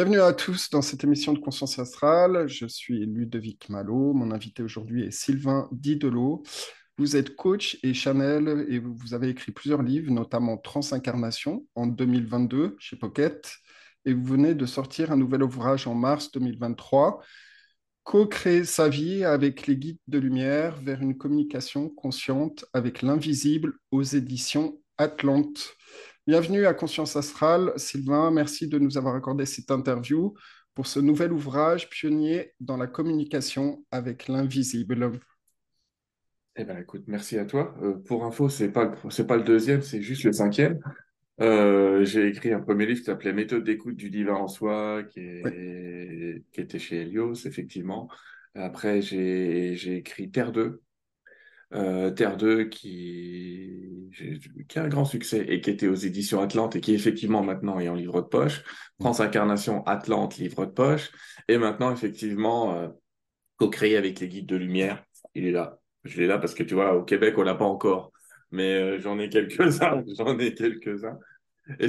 Bienvenue à tous dans cette émission de Conscience Astrale. Je suis Ludovic Malo. Mon invité aujourd'hui est Sylvain Didelot. Vous êtes coach et Chanel et vous avez écrit plusieurs livres, notamment Transincarnation en 2022 chez Pocket. Et vous venez de sortir un nouvel ouvrage en mars 2023, Co-créer sa vie avec les guides de lumière vers une communication consciente avec l'invisible aux éditions Atlante. Bienvenue à Conscience Astrale. Sylvain, merci de nous avoir accordé cette interview pour ce nouvel ouvrage pionnier dans la communication avec l'invisible. Eh ben, écoute, merci à toi. Euh, pour info, c'est pas c'est pas le deuxième, c'est juste le cinquième. Euh, j'ai écrit un premier livre qui s'appelait Méthode d'écoute du divin en soi, qui, est, qui était chez Helios, effectivement. Après, j'ai écrit Terre 2, euh, Terre 2 qui, qui a un grand succès et qui était aux éditions Atlante et qui effectivement maintenant est en livre de poche. France Incarnation Atlante, livre de poche. Et maintenant, effectivement, euh, co-créé avec les guides de lumière. Il est là. Je l'ai là parce que tu vois, au Québec, on l'a pas encore. Mais euh, j'en ai quelques-uns. j'en ai quelques-uns.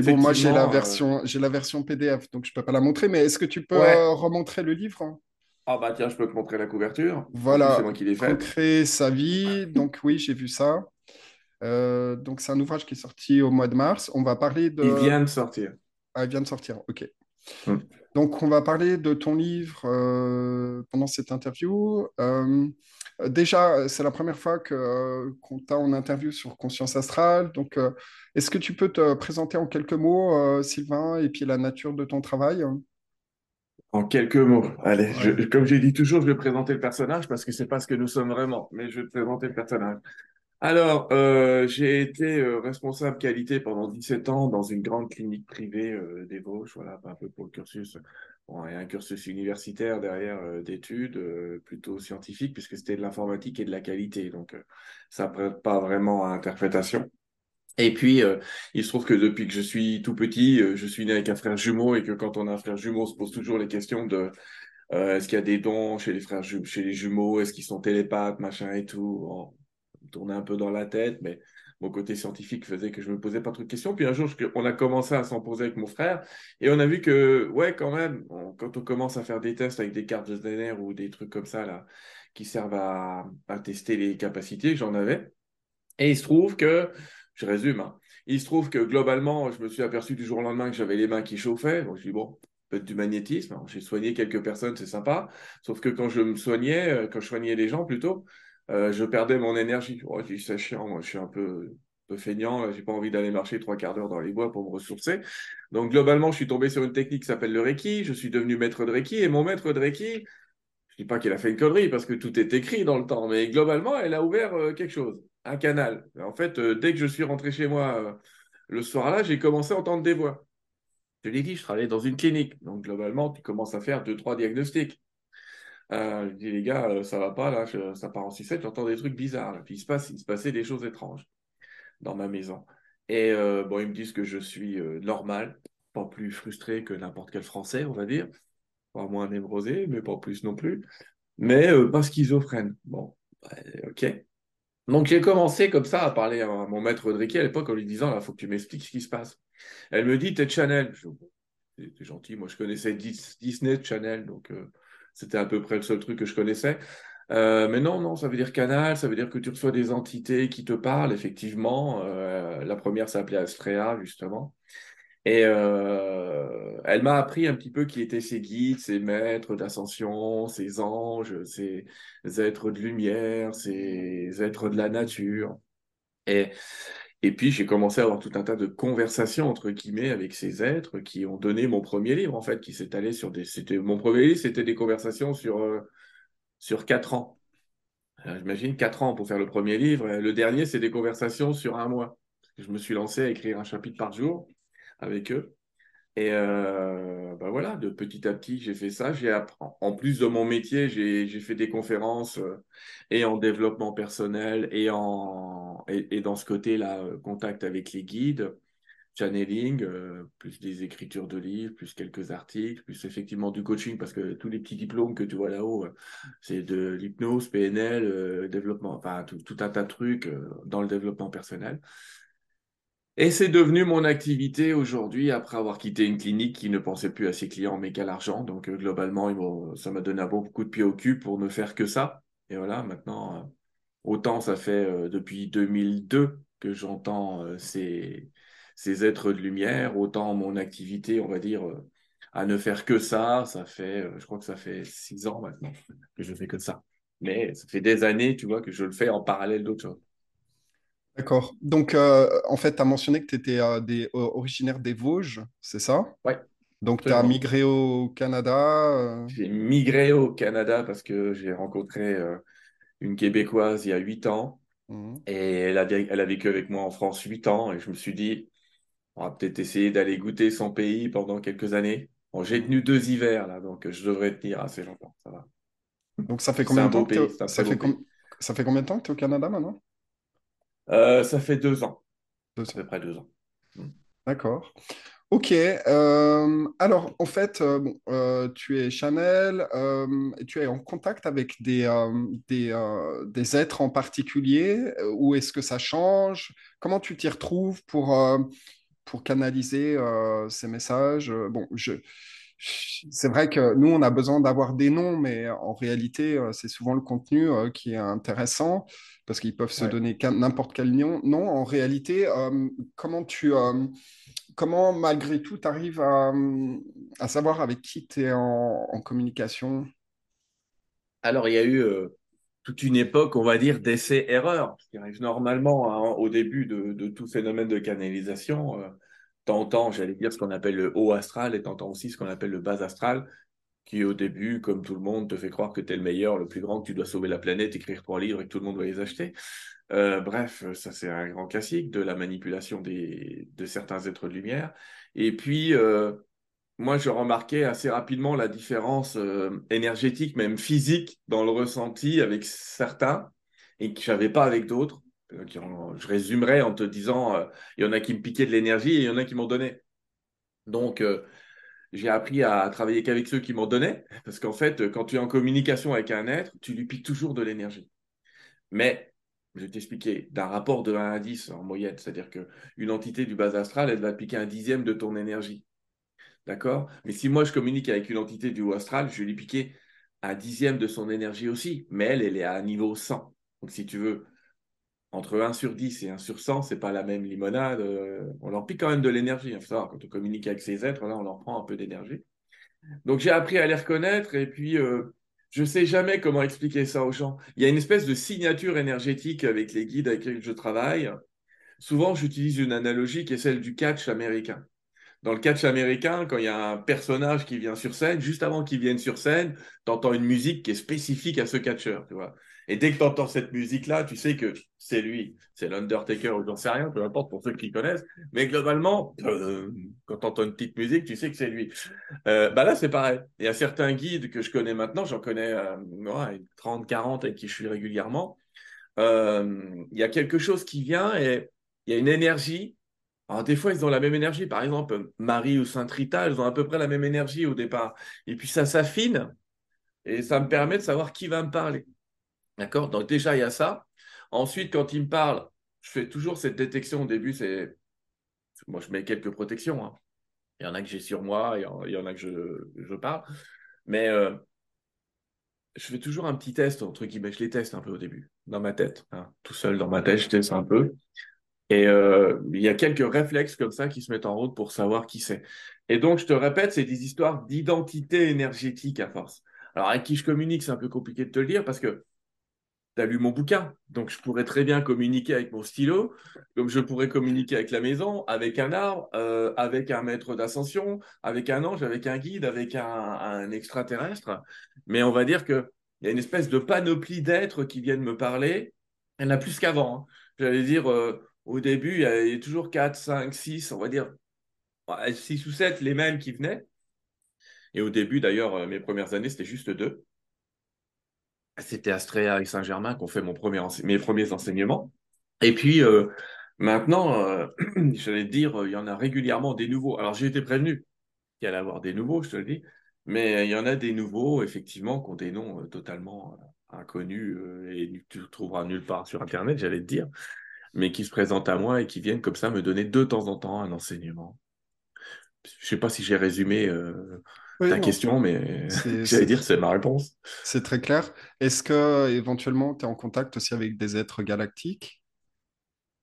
Bon, moi, j'ai la, version, j'ai la version PDF, donc je peux pas la montrer. Mais est-ce que tu peux remontrer le livre? Ah bah tiens, je peux te montrer la couverture. Voilà, c'est moi qui l'ai fait. Créer sa vie, donc oui, j'ai vu ça. Euh, donc c'est un ouvrage qui est sorti au mois de mars. On va parler de... Il vient de sortir. Ah, il vient de sortir, ok. Hmm. Donc on va parler de ton livre euh, pendant cette interview. Euh, déjà, c'est la première fois qu'on t'a en interview sur Conscience Astrale. Donc est-ce que tu peux te présenter en quelques mots, Sylvain, et puis la nature de ton travail? En quelques mots, allez, comme j'ai dit toujours, je vais présenter le personnage parce que c'est pas ce que nous sommes vraiment, mais je vais te présenter le personnage. Alors, euh, j'ai été euh, responsable qualité pendant 17 ans dans une grande clinique privée euh, des Vosges, voilà, un peu pour le cursus. Bon, il y a un cursus universitaire derrière euh, d'études, plutôt scientifique, puisque c'était de l'informatique et de la qualité, donc ça prête pas vraiment à interprétation. Et puis, euh, il se trouve que depuis que je suis tout petit, euh, je suis né avec un frère jumeau et que quand on a un frère jumeau, on se pose toujours les questions de euh, est-ce qu'il y a des dons chez les frères chez les jumeaux, est-ce qu'ils sont télépathes, machin et tout. On tournait un peu dans la tête, mais mon côté scientifique faisait que je me posais pas trop de questions. Puis un jour, on a commencé à s'en poser avec mon frère et on a vu que, ouais, quand même, quand on commence à faire des tests avec des cartes de DNA ou des trucs comme ça, qui servent à, à tester les capacités, j'en avais. Et il se trouve que je résume. Hein. Il se trouve que globalement, je me suis aperçu du jour au lendemain que j'avais les mains qui chauffaient. Donc je dis bon, peut-être du magnétisme. J'ai soigné quelques personnes, c'est sympa. Sauf que quand je me soignais, euh, quand je soignais les gens plutôt, euh, je perdais mon énergie. Oh, je dis c'est chiant, moi je suis un peu, peu feignant, j'ai pas envie d'aller marcher trois quarts d'heure dans les bois pour me ressourcer. Donc globalement, je suis tombé sur une technique qui s'appelle le Reiki. Je suis devenu maître de Reiki et mon maître de Reiki, je dis pas qu'il a fait une connerie parce que tout est écrit dans le temps, mais globalement, elle a ouvert euh, quelque chose un canal. En fait, euh, dès que je suis rentré chez moi euh, le soir-là, j'ai commencé à entendre des voix. Je l'ai dit, je travaillais dans une clinique. Donc, globalement, tu commences à faire deux, trois diagnostics. Euh, je dis, les gars, ça va pas, là, ça part en 6-7, j'entends des trucs bizarres. Puis il se, passe, il se passait des choses étranges dans ma maison. Et bon, ils me disent que je suis normal, pas plus frustré que n'importe quel Français, on va dire. Pas moins névrosé, mais pas plus non plus. Mais pas schizophrène. Bon, ok. Donc j'ai commencé comme ça à parler à mon maître Audricky à l'époque en lui disant, il faut que tu m'expliques ce qui se passe. Elle me dit, t'es Chanel. C'est gentil, moi je connaissais Disney Channel, donc euh, c'était à peu près le seul truc que je connaissais. Euh, mais non, non, ça veut dire canal, ça veut dire que tu reçois des entités qui te parlent, effectivement. Euh, la première s'appelait Astrea, justement. Et euh, elle m'a appris un petit peu qui étaient ses guides, ses maîtres d'ascension, ses anges, ses êtres de lumière, ses êtres de la nature. Et, et puis j'ai commencé à avoir tout un tas de conversations entre guillemets avec ces êtres qui ont donné mon premier livre en fait, qui s'est allé sur des. Mon premier livre, c'était des conversations sur euh, sur quatre ans. J'imagine quatre ans pour faire le premier livre. Le dernier, c'est des conversations sur un mois. Je me suis lancé à écrire un chapitre par jour avec eux. Et euh, bah voilà, de petit à petit, j'ai fait ça. J'ai en plus de mon métier, j'ai fait des conférences euh, et en développement personnel et en et, dans ce côté-là, euh, contact avec les guides, channeling, plus des écritures de livres, plus quelques articles, plus effectivement du coaching parce que tous les petits diplômes que tu vois là-haut, c'est de l'hypnose, PNL, développement, enfin tout, tout, un tas de trucs dans le développement personnel. Et c'est devenu mon activité aujourd'hui après avoir quitté une clinique qui ne pensait plus à ses clients mais qu'à l'argent. Donc euh, globalement, ça m'a donné un bon coup de pied au cul pour ne faire que ça. Et voilà, maintenant, euh, autant ça fait euh, depuis 2002 que j'entends ces, êtres de lumière, autant mon activité, on va dire, à ne faire que ça, ça fait, je crois que ça fait six ans maintenant que je fais que ça. Mais ça fait des années, tu vois, que je le fais en parallèle d'autres choses. D'accord. Donc, euh, en fait, tu as mentionné que tu étais euh, des, originaire des Vosges, c'est ça? Ouais, Donc, tu as migré au Canada. euh, J'ai migré au Canada parce que j'ai rencontré euh, une Québécoise il y a huit ans mhm. et elle a, elle a vécu avec moi en France huit ans et je me suis dit, on va peut-être essayer d'aller goûter son pays pendant quelques années. Bon, j'ai tenu deux hivers là, donc je devrais tenir assez longtemps, ça va. Donc, ça fait C'est combien un de temps beau que t'es pays, au... c'est un ça très beau fait pays. com- ça fait combien de temps que tu es au Canada maintenant? Euh, ça fait deux ans, Deux à ans. peu près deux ans. Mm. D'accord. Ok. euh, alors, en fait, euh, bon, tu es Chanel, tu es en contact avec des, des, des êtres en particulier, ou est-ce que ça change? Comment tu t'y retrouves pour, pour canaliser ces messages? Bon, je- c'est vrai que nous, on a besoin d'avoir des noms, mais en réalité, euh, c'est souvent le contenu euh, qui est intéressant, parce qu'ils peuvent se Ouais. donner n'importe quel nom. Non, en réalité, euh, comment tu... euh, comment, malgré tout, tu arrives à, à savoir avec qui tu es en, en communication? Alors, il y a eu euh, toute une époque, on va dire, d'essais-erreurs, qui arrive normalement hein, au début de, de tout phénomène de canalisation. T'entends, j'allais dire, ce qu'on appelle le haut astral et t'entends aussi ce qu'on appelle le bas astral, qui au début, comme tout le monde, te fait croire que tu es le meilleur, le plus grand, que tu dois sauver la planète, écrire trois livres et que tout le monde va les acheter. Euh, bref, ça c'est un grand classique de la manipulation des, de certains êtres de lumière. Et puis, euh, moi, je remarquais assez rapidement la différence euh, énergétique, même physique, dans le ressenti avec certains et que j'avais pas avec d'autres. Euh, Je résumerai en te disant, euh, il y en a qui me piquaient de l'énergie et il y en a qui m'en donnaient. Donc, euh, j'ai appris à travailler qu'avec ceux qui m'en donnaient, parce qu'en fait, quand tu es en communication avec un être, tu lui piques toujours de l'énergie. Mais, je vais t'expliquer, d'un rapport de 1 à 10 en moyenne, c'est-à-dire qu'une entité du bas astral, elle va piquer un dixième de ton énergie. D'accord? Mais si moi je communique avec une entité du haut astral, je vais lui piquer un dixième de son énergie aussi, mais elle, elle est à un niveau 100. Donc si tu veux, entre 1 sur 10 et 1 sur 100, c'est pas la même limonade. euh, on leur pique quand même de l'énergie. Il savoir, quand on communique avec ces êtres, là, on leur prend un peu d'énergie. Donc j'ai appris à les reconnaître et puis euh, je sais jamais comment expliquer ça aux gens. Il y a une espèce de signature énergétique avec les guides avec lesquels je travaille. Souvent, j'utilise une analogie qui est celle du catch américain dans le catch américain, quand il y a un personnage qui vient sur scène, juste avant qu'il vienne sur scène, tu entends une musique qui est spécifique à ce catcheur, tu vois. Et dès que tu entends cette musique-là, tu sais que c'est lui, c'est l'Undertaker ou j'en sais rien, peu importe pour ceux qui connaissent. Mais globalement, euh, quand tu entends une petite musique, tu sais que c'est lui. Euh, bah là, c'est pareil. Il y a certains guides que je connais maintenant, j'en connais euh, ouais, 30, 40 avec qui je suis régulièrement. Euh, il y a quelque chose qui vient et il y a une énergie alors, des fois, ils ont la même énergie. Par exemple, Marie ou Sainte Rita, elles ont à peu près la même énergie au départ. Et puis, ça s'affine et ça me permet de savoir qui va me parler. D'accord? Donc, déjà, il y a ça. Ensuite, quand ils me parlent, je fais toujours cette détection. Au début, c'est. Moi, je mets quelques protections. hein. Il y en a que j'ai sur moi, il y en, il y en a que je, je parle. Mais euh, je fais toujours un petit test, entre guillemets. Je les teste un peu au début, dans ma tête. hein. Tout seul dans ma tête, je teste un peu. Et euh, il y a quelques réflexes comme ça qui se mettent en route pour savoir qui c'est. Et donc, je te répète, c'est des histoires d'identité énergétique à force. Alors, avec qui je communique, c'est un peu compliqué de te le dire parce que tu as lu mon bouquin. Donc, je pourrais très bien communiquer avec mon stylo, comme je pourrais communiquer avec la maison, avec un arbre, euh, avec un maître d'ascension, avec un ange, avec un guide, avec un, extraterrestre. Mais on va dire qu'il y a une espèce de panoplie d'êtres qui viennent me parler. Il y en a plus qu'avant. hein. J'allais dire, euh, au début, il y avait toujours 4, 5, 6, on va dire 6 ou 7 les mêmes qui venaient. Et au début, d'ailleurs, euh, mes premières années, c'était juste deux. C'était Astrea et Saint-Germain qui ont fait mon premier mes premiers enseignements. Et puis, euh, maintenant, euh, j'allais te dire, il y en a régulièrement des nouveaux. Alors, j'ai été prévenu qu'il allait y avoir des nouveaux, je te le dis. Mais il y en a des nouveaux, effectivement, qui ont des noms euh, totalement euh, inconnus euh, et tu trouveras nulle part sur Internet, j'allais te dire. mais qui se présentent à moi et qui viennent comme ça me donner de temps en temps un enseignement. Je ne sais pas si j'ai résumé euh, ta question, mais j'allais dire c'est ma réponse. C'est très clair. Est-ce que éventuellement tu es en contact aussi avec des êtres galactiques?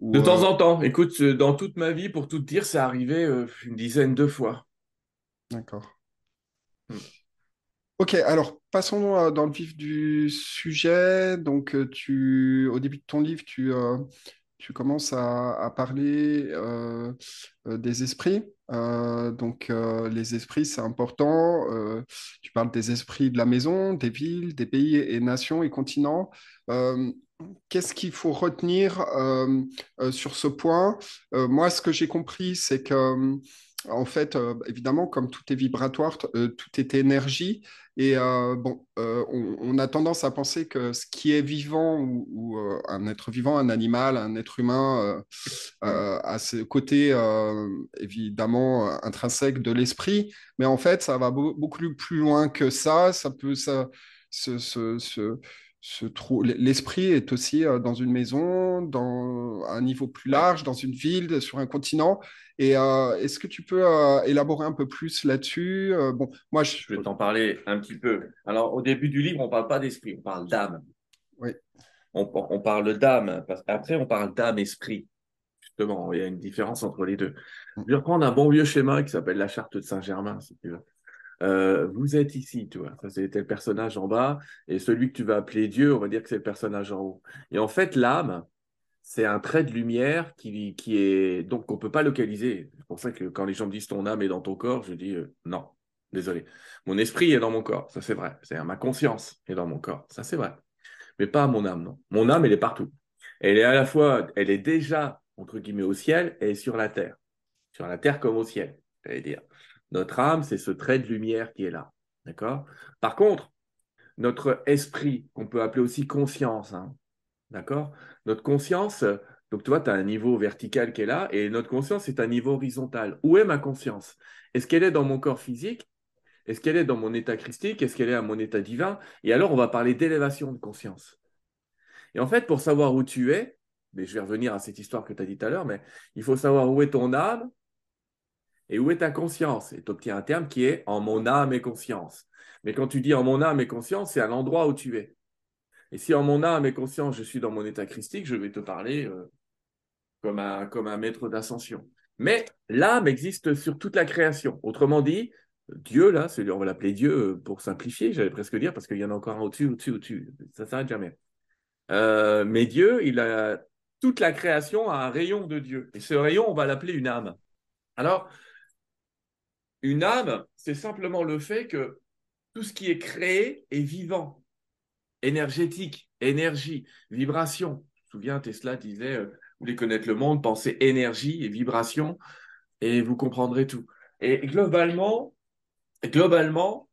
De temps en temps. Écoute, dans toute ma vie, pour tout te dire, c'est arrivé une dizaine de fois. D'accord. Hmm. Ok, alors passons euh, dans le vif du sujet. Donc, euh, tu, au début de ton livre, tu, euh, tu commences à, parler des esprits. donc, les esprits, c'est important. tu parles des esprits de la maison, des villes, des pays et nations et continents. Qu'est-ce qu'il faut retenir sur ce point? Moi, ce que j'ai compris, c'est que en fait, euh, évidemment, comme tout est vibratoire, euh, tout est énergie. Et euh, bon, on, a tendance à penser que ce qui est vivant ou, un être vivant, un animal, un être humain, a ce côté évidemment intrinsèque de l'esprit. Mais en fait, ça va beaucoup plus loin que ça. Ça peut, L'esprit est aussi dans une maison, dans un niveau plus large, dans une ville, sur un continent. Et euh, est-ce que tu peux euh, élaborer un peu plus là-dessus euh, Bon, moi, je, vais t'en parler un petit peu. Alors, au début du livre, on ne parle pas d'esprit, on parle d'âme. Oui. On, parle d'âme, parce qu'après, on parle d'âme-esprit. Justement, il y a une différence entre les deux. Je vais reprendre un bon vieux schéma qui s'appelle la charte de Saint-Germain, si tu veux. vous êtes ici, tu vois. Ça, c'était le personnage en bas. Et celui que tu vas appeler Dieu, on va dire que c'est le personnage en haut. Et en fait, l'âme, c'est un trait de lumière qui, est donc qu'on peut pas localiser. C'est pour ça que quand les gens me disent ton âme est dans ton corps, je dis euh, non, désolé. Mon esprit est dans mon corps, ça c'est vrai. C'est ma conscience est dans mon corps, ça c'est vrai. Mais pas mon âme, non. Mon âme, elle est partout. Elle est à la fois, elle est déjà entre guillemets au ciel et sur la terre, sur la terre comme au ciel. J'allais dire. Notre âme, c'est ce trait de lumière qui est là, d'accord? Par contre, notre esprit, qu'on peut appeler aussi conscience, hein, D'accord? Notre conscience, donc toi, tu as un niveau vertical qui est là, et notre conscience est un niveau horizontal. Où est ma conscience? Est-ce qu'elle est dans mon corps physique? Est-ce qu'elle est dans mon état christique? Est-ce qu'elle est à mon état divin? Et alors, on va parler d'élévation de conscience. Et en fait, pour savoir où tu es, mais je vais revenir à cette histoire que tu as dit tout à l'heure, mais il faut savoir où est ton âme et où est ta conscience. Et tu obtiens un terme qui est en mon âme et conscience. Mais quand tu dis en mon âme et conscience, c'est à l'endroit où tu es. Et si en mon âme et conscience, je suis dans mon état christique, je vais te parler euh, comme, un, maître d'ascension. Mais l'âme existe sur toute la création. Autrement dit, Dieu, là, on va l'appeler Dieu euh, pour simplifier, j'allais presque dire, parce qu'il y en a encore un au-dessus, au-dessus, au-dessus. Ça ne s'arrête jamais. Euh, mais Dieu, il a toute la création a un rayon de Dieu. Et ce rayon, on va l'appeler une âme. Alors, une âme, c'est simplement le fait que tout ce qui est créé est vivant énergétique, énergie, vibration. Je me souviens, Tesla disait, euh, vous voulez connaître le monde, pensez énergie et vibration, et vous comprendrez tout. Et globalement, globalement,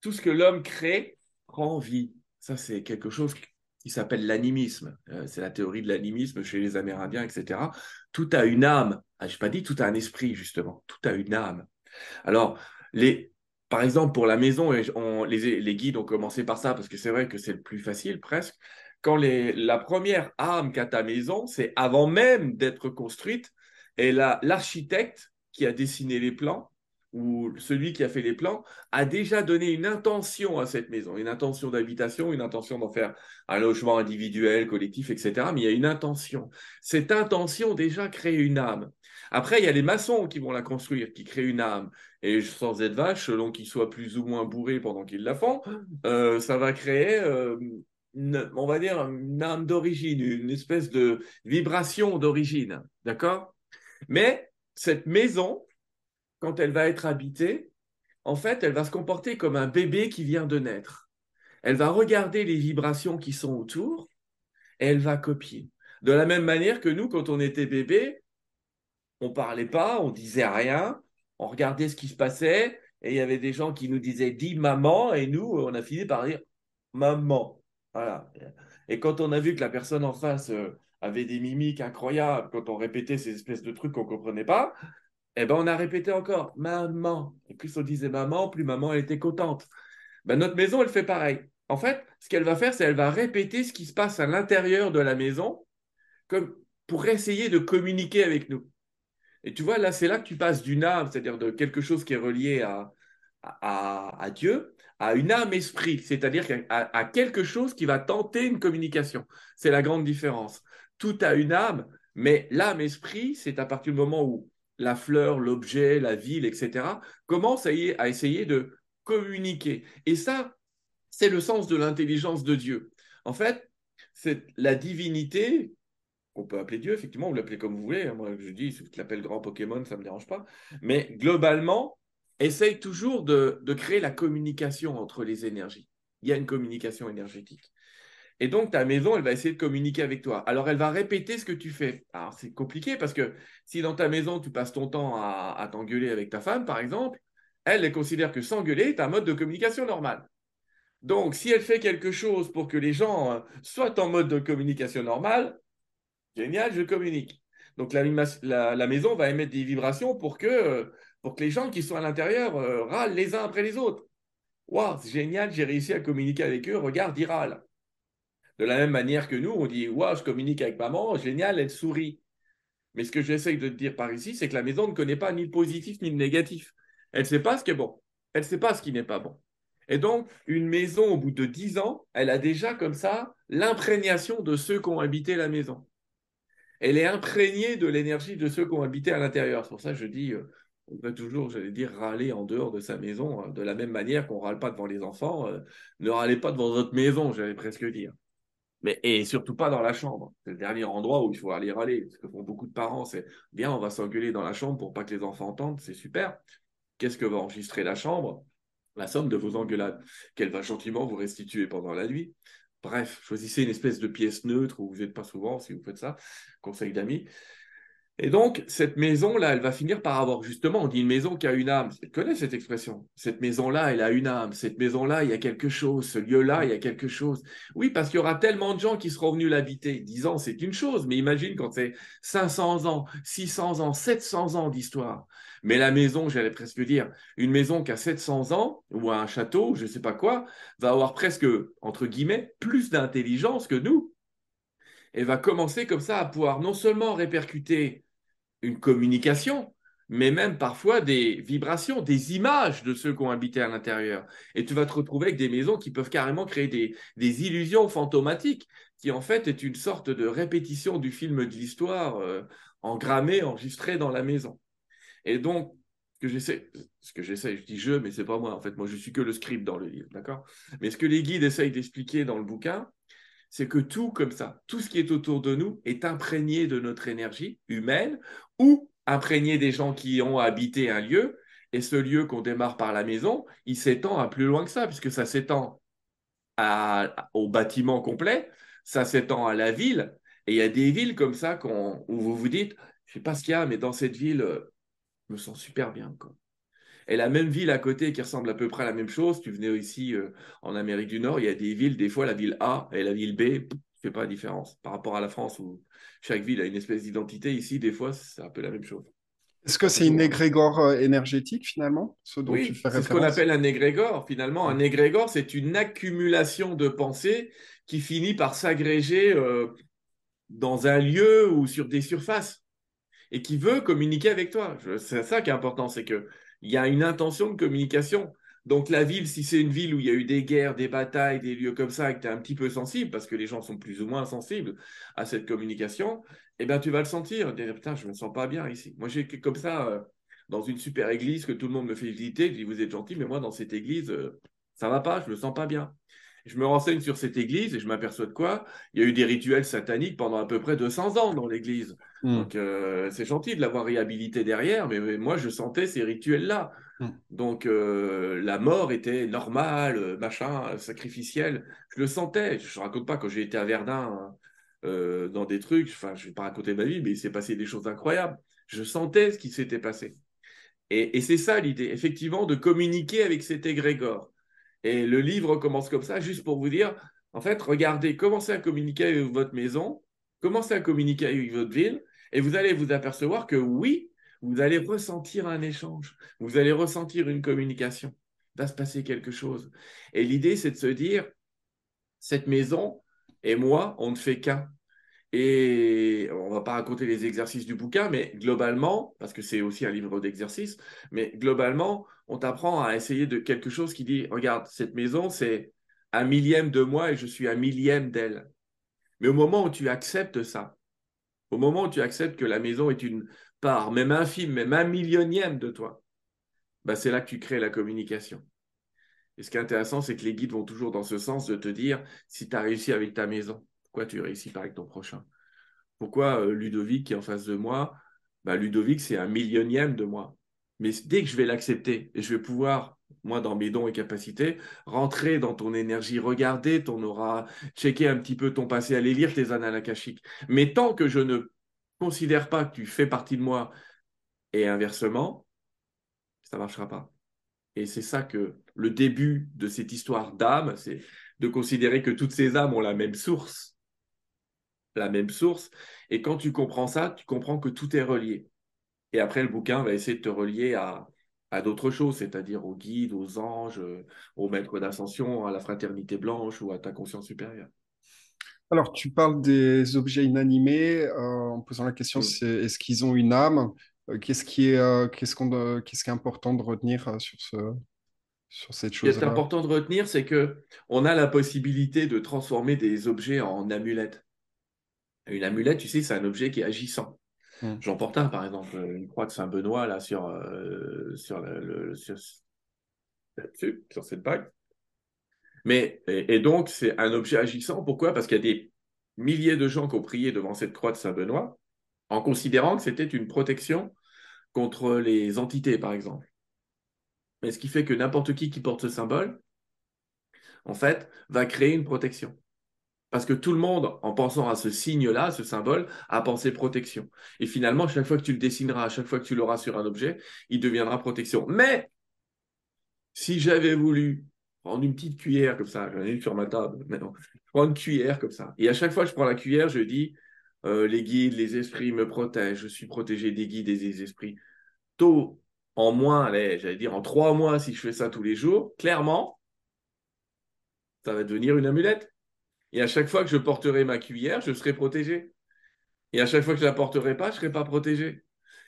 tout ce que l'homme crée prend vie. Ça, c'est quelque chose qui s'appelle l'animisme. Euh, c'est la théorie de l'animisme chez les Amérindiens, etc. Tout a une âme. Ah, je n'ai pas dit tout a un esprit, justement. Tout a une âme. Alors, les, par exemple, pour la maison, les, guides ont commencé par ça parce que c'est vrai que c'est le plus facile presque. Quand la première arme qu'a ta maison, c'est avant même d'être construite, et l'architecte qui a dessiné les plans ou celui qui a fait les plans a déjà donné une intention à cette maison, une intention d'habitation, une intention d'en faire un logement individuel, collectif, etc. Mais il y a une intention. Cette intention déjà crée une âme. Après, il y a les maçons qui vont la construire, qui créent une âme. Et sans être vache, selon qu'ils soient plus ou moins bourrés pendant qu'ils la font, euh, ça va créer, euh, on va dire, une âme d'origine, une espèce de vibration d'origine. D'accord? Mais cette maison, quand elle va être habitée, en fait, elle va se comporter comme un bébé qui vient de naître. Elle va regarder les vibrations qui sont autour et elle va copier. De la même manière que nous, quand on était bébé, on parlait pas, on disait rien, on regardait ce qui se passait, et il y avait des gens qui nous disaient dis maman, et nous, on a fini par dire maman. Voilà. Et quand on a vu que la personne en face euh, avait des mimiques incroyables, quand on répétait ces espèces de trucs qu'on ne comprenait pas, eh ben on a répété encore maman. Et plus on disait maman, plus maman elle était contente. Ben, notre maison, elle fait pareil. En fait, ce qu'elle va faire, c'est qu'elle va répéter ce qui se passe à l'intérieur de la maison comme pour essayer de communiquer avec nous. Et tu vois, là, c'est là que tu passes d'une âme, c'est-à-dire de quelque chose qui est relié à, à, Dieu, à une âme esprit, c'est-à-dire à, quelque chose qui va tenter une communication. C'est la grande différence. Tout a une âme, mais l'âme esprit, c'est à partir du moment où la fleur, l'objet, la ville, etc., commence à, essayer de communiquer. Et ça, c'est le sens de l'intelligence de Dieu. En fait, c'est la divinité, on peut appeler Dieu, effectivement, vous l'appelez comme vous voulez. Hein. Moi, je dis, si tu l'appelles grand Pokémon, ça ne me dérange pas. Mais globalement, essaye toujours de, créer la communication entre les énergies. Il y a une communication énergétique. Et donc, ta maison, elle va essayer de communiquer avec toi. Alors, elle va répéter ce que tu fais. Alors, c'est compliqué parce que si dans ta maison, tu passes ton temps à, t'engueuler avec ta femme, par exemple, elle, considère que s'engueuler est un mode de communication normal. Donc, si elle fait quelque chose pour que les gens euh, soient en mode de communication normale, génial, je communique. Donc, la, la, maison va émettre des vibrations pour que, euh, pour que les gens qui sont à l'intérieur euh, râlent les uns après les autres. Waouh, c'est génial, j'ai réussi à communiquer avec eux, regarde, ils râlent. De la même manière que nous, on dit Waouh, je communique avec maman, génial, elle sourit. Mais ce que j'essaye de dire par ici, c'est que la maison ne connaît pas ni le positif ni le négatif. Elle ne sait pas ce qui est bon. Elle ne sait pas ce qui n'est pas bon. Et donc, une maison, au bout de dix ans, elle a déjà comme ça l'imprégnation de ceux qui ont habité la maison. Elle est imprégnée de l'énergie de ceux qui ont habité à l'intérieur. C'est pour ça que je dis, euh, on peut toujours, j'allais dire, râler en dehors de sa maison, hein, de la même manière qu'on ne râle pas devant les enfants. Euh, ne râlez pas devant votre maison, j'allais presque dire. Mais, et surtout pas dans la chambre. C'est le dernier endroit où il faut aller râler. Ce que font beaucoup de parents, c'est bien, on va s'engueuler dans la chambre pour pas que les enfants entendent, c'est super. Qu'est-ce que va enregistrer la chambre? La somme de vos engueulades, qu'elle va gentiment vous restituer pendant la nuit. Bref, choisissez une espèce de pièce neutre où vous n'êtes pas souvent si vous faites ça, conseil d'amis. Et donc, cette maison-là, elle va finir par avoir justement, on dit une maison qui a une âme. Elle connaît cette expression. Cette maison-là, elle a une âme. Cette maison-là, il y a quelque chose. Ce lieu-là, il y a quelque chose. Oui, parce qu'il y aura tellement de gens qui seront venus l'habiter. 10 ans, c'est une chose, mais imagine quand c'est 500 ans, 600 ans, 700 ans d'histoire. Mais la maison, j'allais presque dire, une maison qui a 700 ans, ou un château, je ne sais pas quoi, va avoir presque, entre guillemets, plus d'intelligence que nous. Et va commencer comme ça à pouvoir non seulement répercuter une communication, mais même parfois des vibrations, des images de ceux qui ont habité à l'intérieur. Et tu vas te retrouver avec des maisons qui peuvent carrément créer des, illusions fantomatiques, qui en fait est une sorte de répétition du film de l'histoire euh, engrammé, enregistré dans la maison. Et donc, que ce que j'essaie, je dis je, mais c'est pas moi. En fait, moi, je suis que le script dans le livre, d'accord? Mais ce que les guides essayent d'expliquer dans le bouquin, c'est que tout comme ça, tout ce qui est autour de nous est imprégné de notre énergie humaine ou imprégné des gens qui ont habité un lieu. Et ce lieu qu'on démarre par la maison, il s'étend à plus loin que ça, puisque ça s'étend au bâtiment complet, ça s'étend à la ville. Et il y a des villes comme ça où vous vous dites, je sais pas ce qu'il y a, mais dans cette ville, euh, je me sens super bien. Et la même ville à côté qui ressemble à peu près à la même chose, tu venais ici euh, en Amérique du Nord, il y a des villes, des fois la ville A et la ville B, ne fait pas la différence. Par rapport à la France où chaque ville a une espèce d'identité, ici, des fois, c'est un peu la même chose. Est-ce que c'est une égrégore euh, énergétique finalement ce dont Oui, c'est ce qu'on appelle un égrégore. Finalement, un égrégore, c'est une accumulation de pensées qui finit par s'agréger euh, dans un lieu ou sur des surfaces et qui veut communiquer avec toi. C'est ça qui est important, c'est que il y a une intention de communication. Donc la ville, si c'est une ville où il y a eu des guerres, des batailles, des lieux comme ça, et que tu es un petit peu sensible, parce que les gens sont plus ou moins sensibles à cette communication, eh bien tu vas le sentir. Dire, putain, je me sens pas bien ici. Moi, j'ai comme ça, euh, dans une super église que tout le monde me fait visiter, je dis, vous êtes gentil, mais moi, dans cette église, euh, ça va pas, je me sens pas bien. Je me renseigne sur cette église et je m'aperçois de quoi? Il y a eu des rituels sataniques pendant à peu près 200 ans dans l'église. Hmm. Donc euh, c'est gentil de l'avoir réhabilité derrière, mais, moi je sentais ces rituels-là. Hmm. Donc euh, la mort était normale, euh, machin, sacrificielle. Je le sentais. Je ne raconte pas quand j'ai été à Verdun dans des trucs. Enfin, je ne vais pas raconter ma vie, mais il s'est passé des choses incroyables. Je sentais ce qui s'était passé. Et, et c'est ça l'idée, effectivement, de communiquer avec cet égrégore. Et le livre commence comme ça, juste pour vous dire, en fait, regardez, commencez à communiquer avec votre maison, commencez à communiquer avec votre ville, et vous allez vous apercevoir que oui, vous allez ressentir un échange, vous allez ressentir une communication, il va se passer quelque chose. Et l'idée, c'est de se dire, cette maison et moi, on ne fait qu'un. Et on va pas raconter les exercices du bouquin, mais globalement, parce que c'est aussi un livre d'exercices, mais globalement, on t'apprend à essayer de quelque chose qui dit, regarde, cette maison, c'est un millième de moi et je suis un millième d'elle. Mais au moment où tu acceptes ça, au moment où tu acceptes que la maison est une part, même infime, même un millionième de toi, bah c'est là que tu crées la communication. Et ce qui est intéressant, c'est que les guides vont toujours dans ce sens de te dire, si tu as réussi avec ta maison, pourquoi tu réussis pas avec ton prochain? Pourquoi euh, Ludovic qui est en face de moi, bah, Ludovic, c'est un millionième de moi? Mais dès que je vais l'accepter je vais pouvoir, moi, dans mes dons et capacités, rentrer dans ton énergie, regarder ton aura, checker un petit peu ton passé, aller lire tes annales akashiques. Mais tant que je ne considère pas que tu fais partie de moi et inversement, ça ne marchera pas. Et c'est ça que le début de cette histoire d'âme, c'est de considérer que toutes ces âmes ont la même source. La même source. Et quand tu comprends ça, tu comprends que tout est relié. Et après, le bouquin va essayer de te relier à, à d'autres choses, c'est-à-dire aux guides, aux anges, aux maîtres d'ascension, à la fraternité blanche ou à ta conscience supérieure. Alors, tu parles des objets inanimés euh, en posant la question, c'est est-ce qu'ils ont une âme? Euh, Qu'est-ce qui est, euh, qu'est-ce qu'on, qu'est-ce qui est important de retenir sur ce, sur cette chose-là Ce qui est important de retenir, c'est que on a la possibilité de transformer des objets en amulettes. Une amulette, tu sais, c'est un objet qui est agissant. J'en porte un, par exemple, une croix de Saint-Benoît, là, sur, euh, sur, le, sur, sur, cette bague. Mais, et, donc, c'est un objet agissant. Pourquoi? Parce qu'il y a des milliers de gens qui ont prié devant cette croix de Saint-Benoît en considérant que c'était une protection contre les entités, par exemple. Mais ce qui fait que n'importe qui qui porte ce symbole, en fait, va créer une protection. Parce que tout le monde, en pensant à ce signe-là, ce symbole, a pensé protection. Et finalement, chaque fois que tu le dessineras, à chaque fois que tu l'auras sur un objet, il deviendra protection. Mais, si j'avais voulu prendre une petite cuillère comme ça, j'en ai une sur ma table maintenant, je prends une cuillère comme ça. Et à chaque fois que je prends la cuillère, je dis, euh, les guides, les esprits me protègent, je suis protégé des guides et des esprits. Tôt, en moins, j'allais dire en trois mois, si je fais ça tous les jours, clairement, ça va devenir une amulette. Et à chaque fois que je porterai ma cuillère, je serai protégé. Et à chaque fois que je ne la porterai pas, je ne serai pas protégé.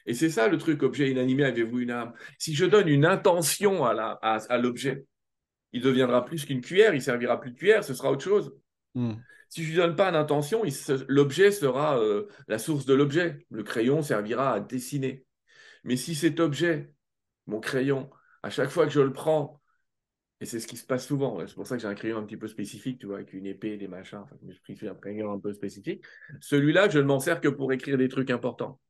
Et c'est ça le truc, objet inanimé, avez-vous une âme? Si je donne une intention à, l'objet, il deviendra plus qu'une cuillère, il servira plus de cuillère, ce sera autre chose. Hmm. Si je ne lui donne pas d'intention, l'objet sera euh, la source de l'objet. Le crayon servira à dessiner. Mais si cet objet, mon crayon, à chaque fois que je le prends, et c'est ce qui se passe souvent. C'est pour ça que j'ai un crayon un petit peu spécifique, tu vois, avec une épée, des machins. Enfin, je pris un crayon un peu spécifique. Celui-là, je ne m'en sers que pour écrire des trucs importants.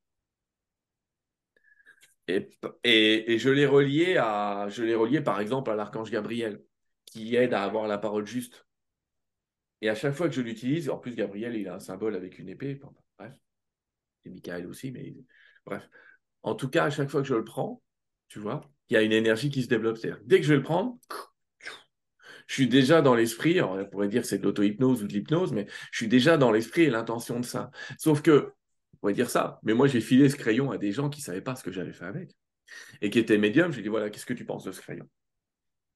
Et, et, je l'ai relié à, je relié par exemple à l'archange Gabriel, qui aide à avoir la parole juste. Et à chaque fois que je l'utilise, en plus Gabriel, il a un symbole avec une épée. bref, c'est Michael aussi, mais bref. En tout cas, à chaque fois que je le prends, tu vois, il y a une énergie qui se développe. Dès que je vais le prendre, je suis déjà dans l'esprit, on pourrait dire c'est de l'auto-hypnose ou de l'hypnose, mais je suis déjà dans l'esprit et l'intention de ça. Sauf que, on pourrait dire ça, mais moi j'ai filé ce crayon à des gens qui ne savaient pas ce que j'avais fait avec et qui étaient médiums. J'ai dit voilà, qu'est-ce que tu penses de ce crayon?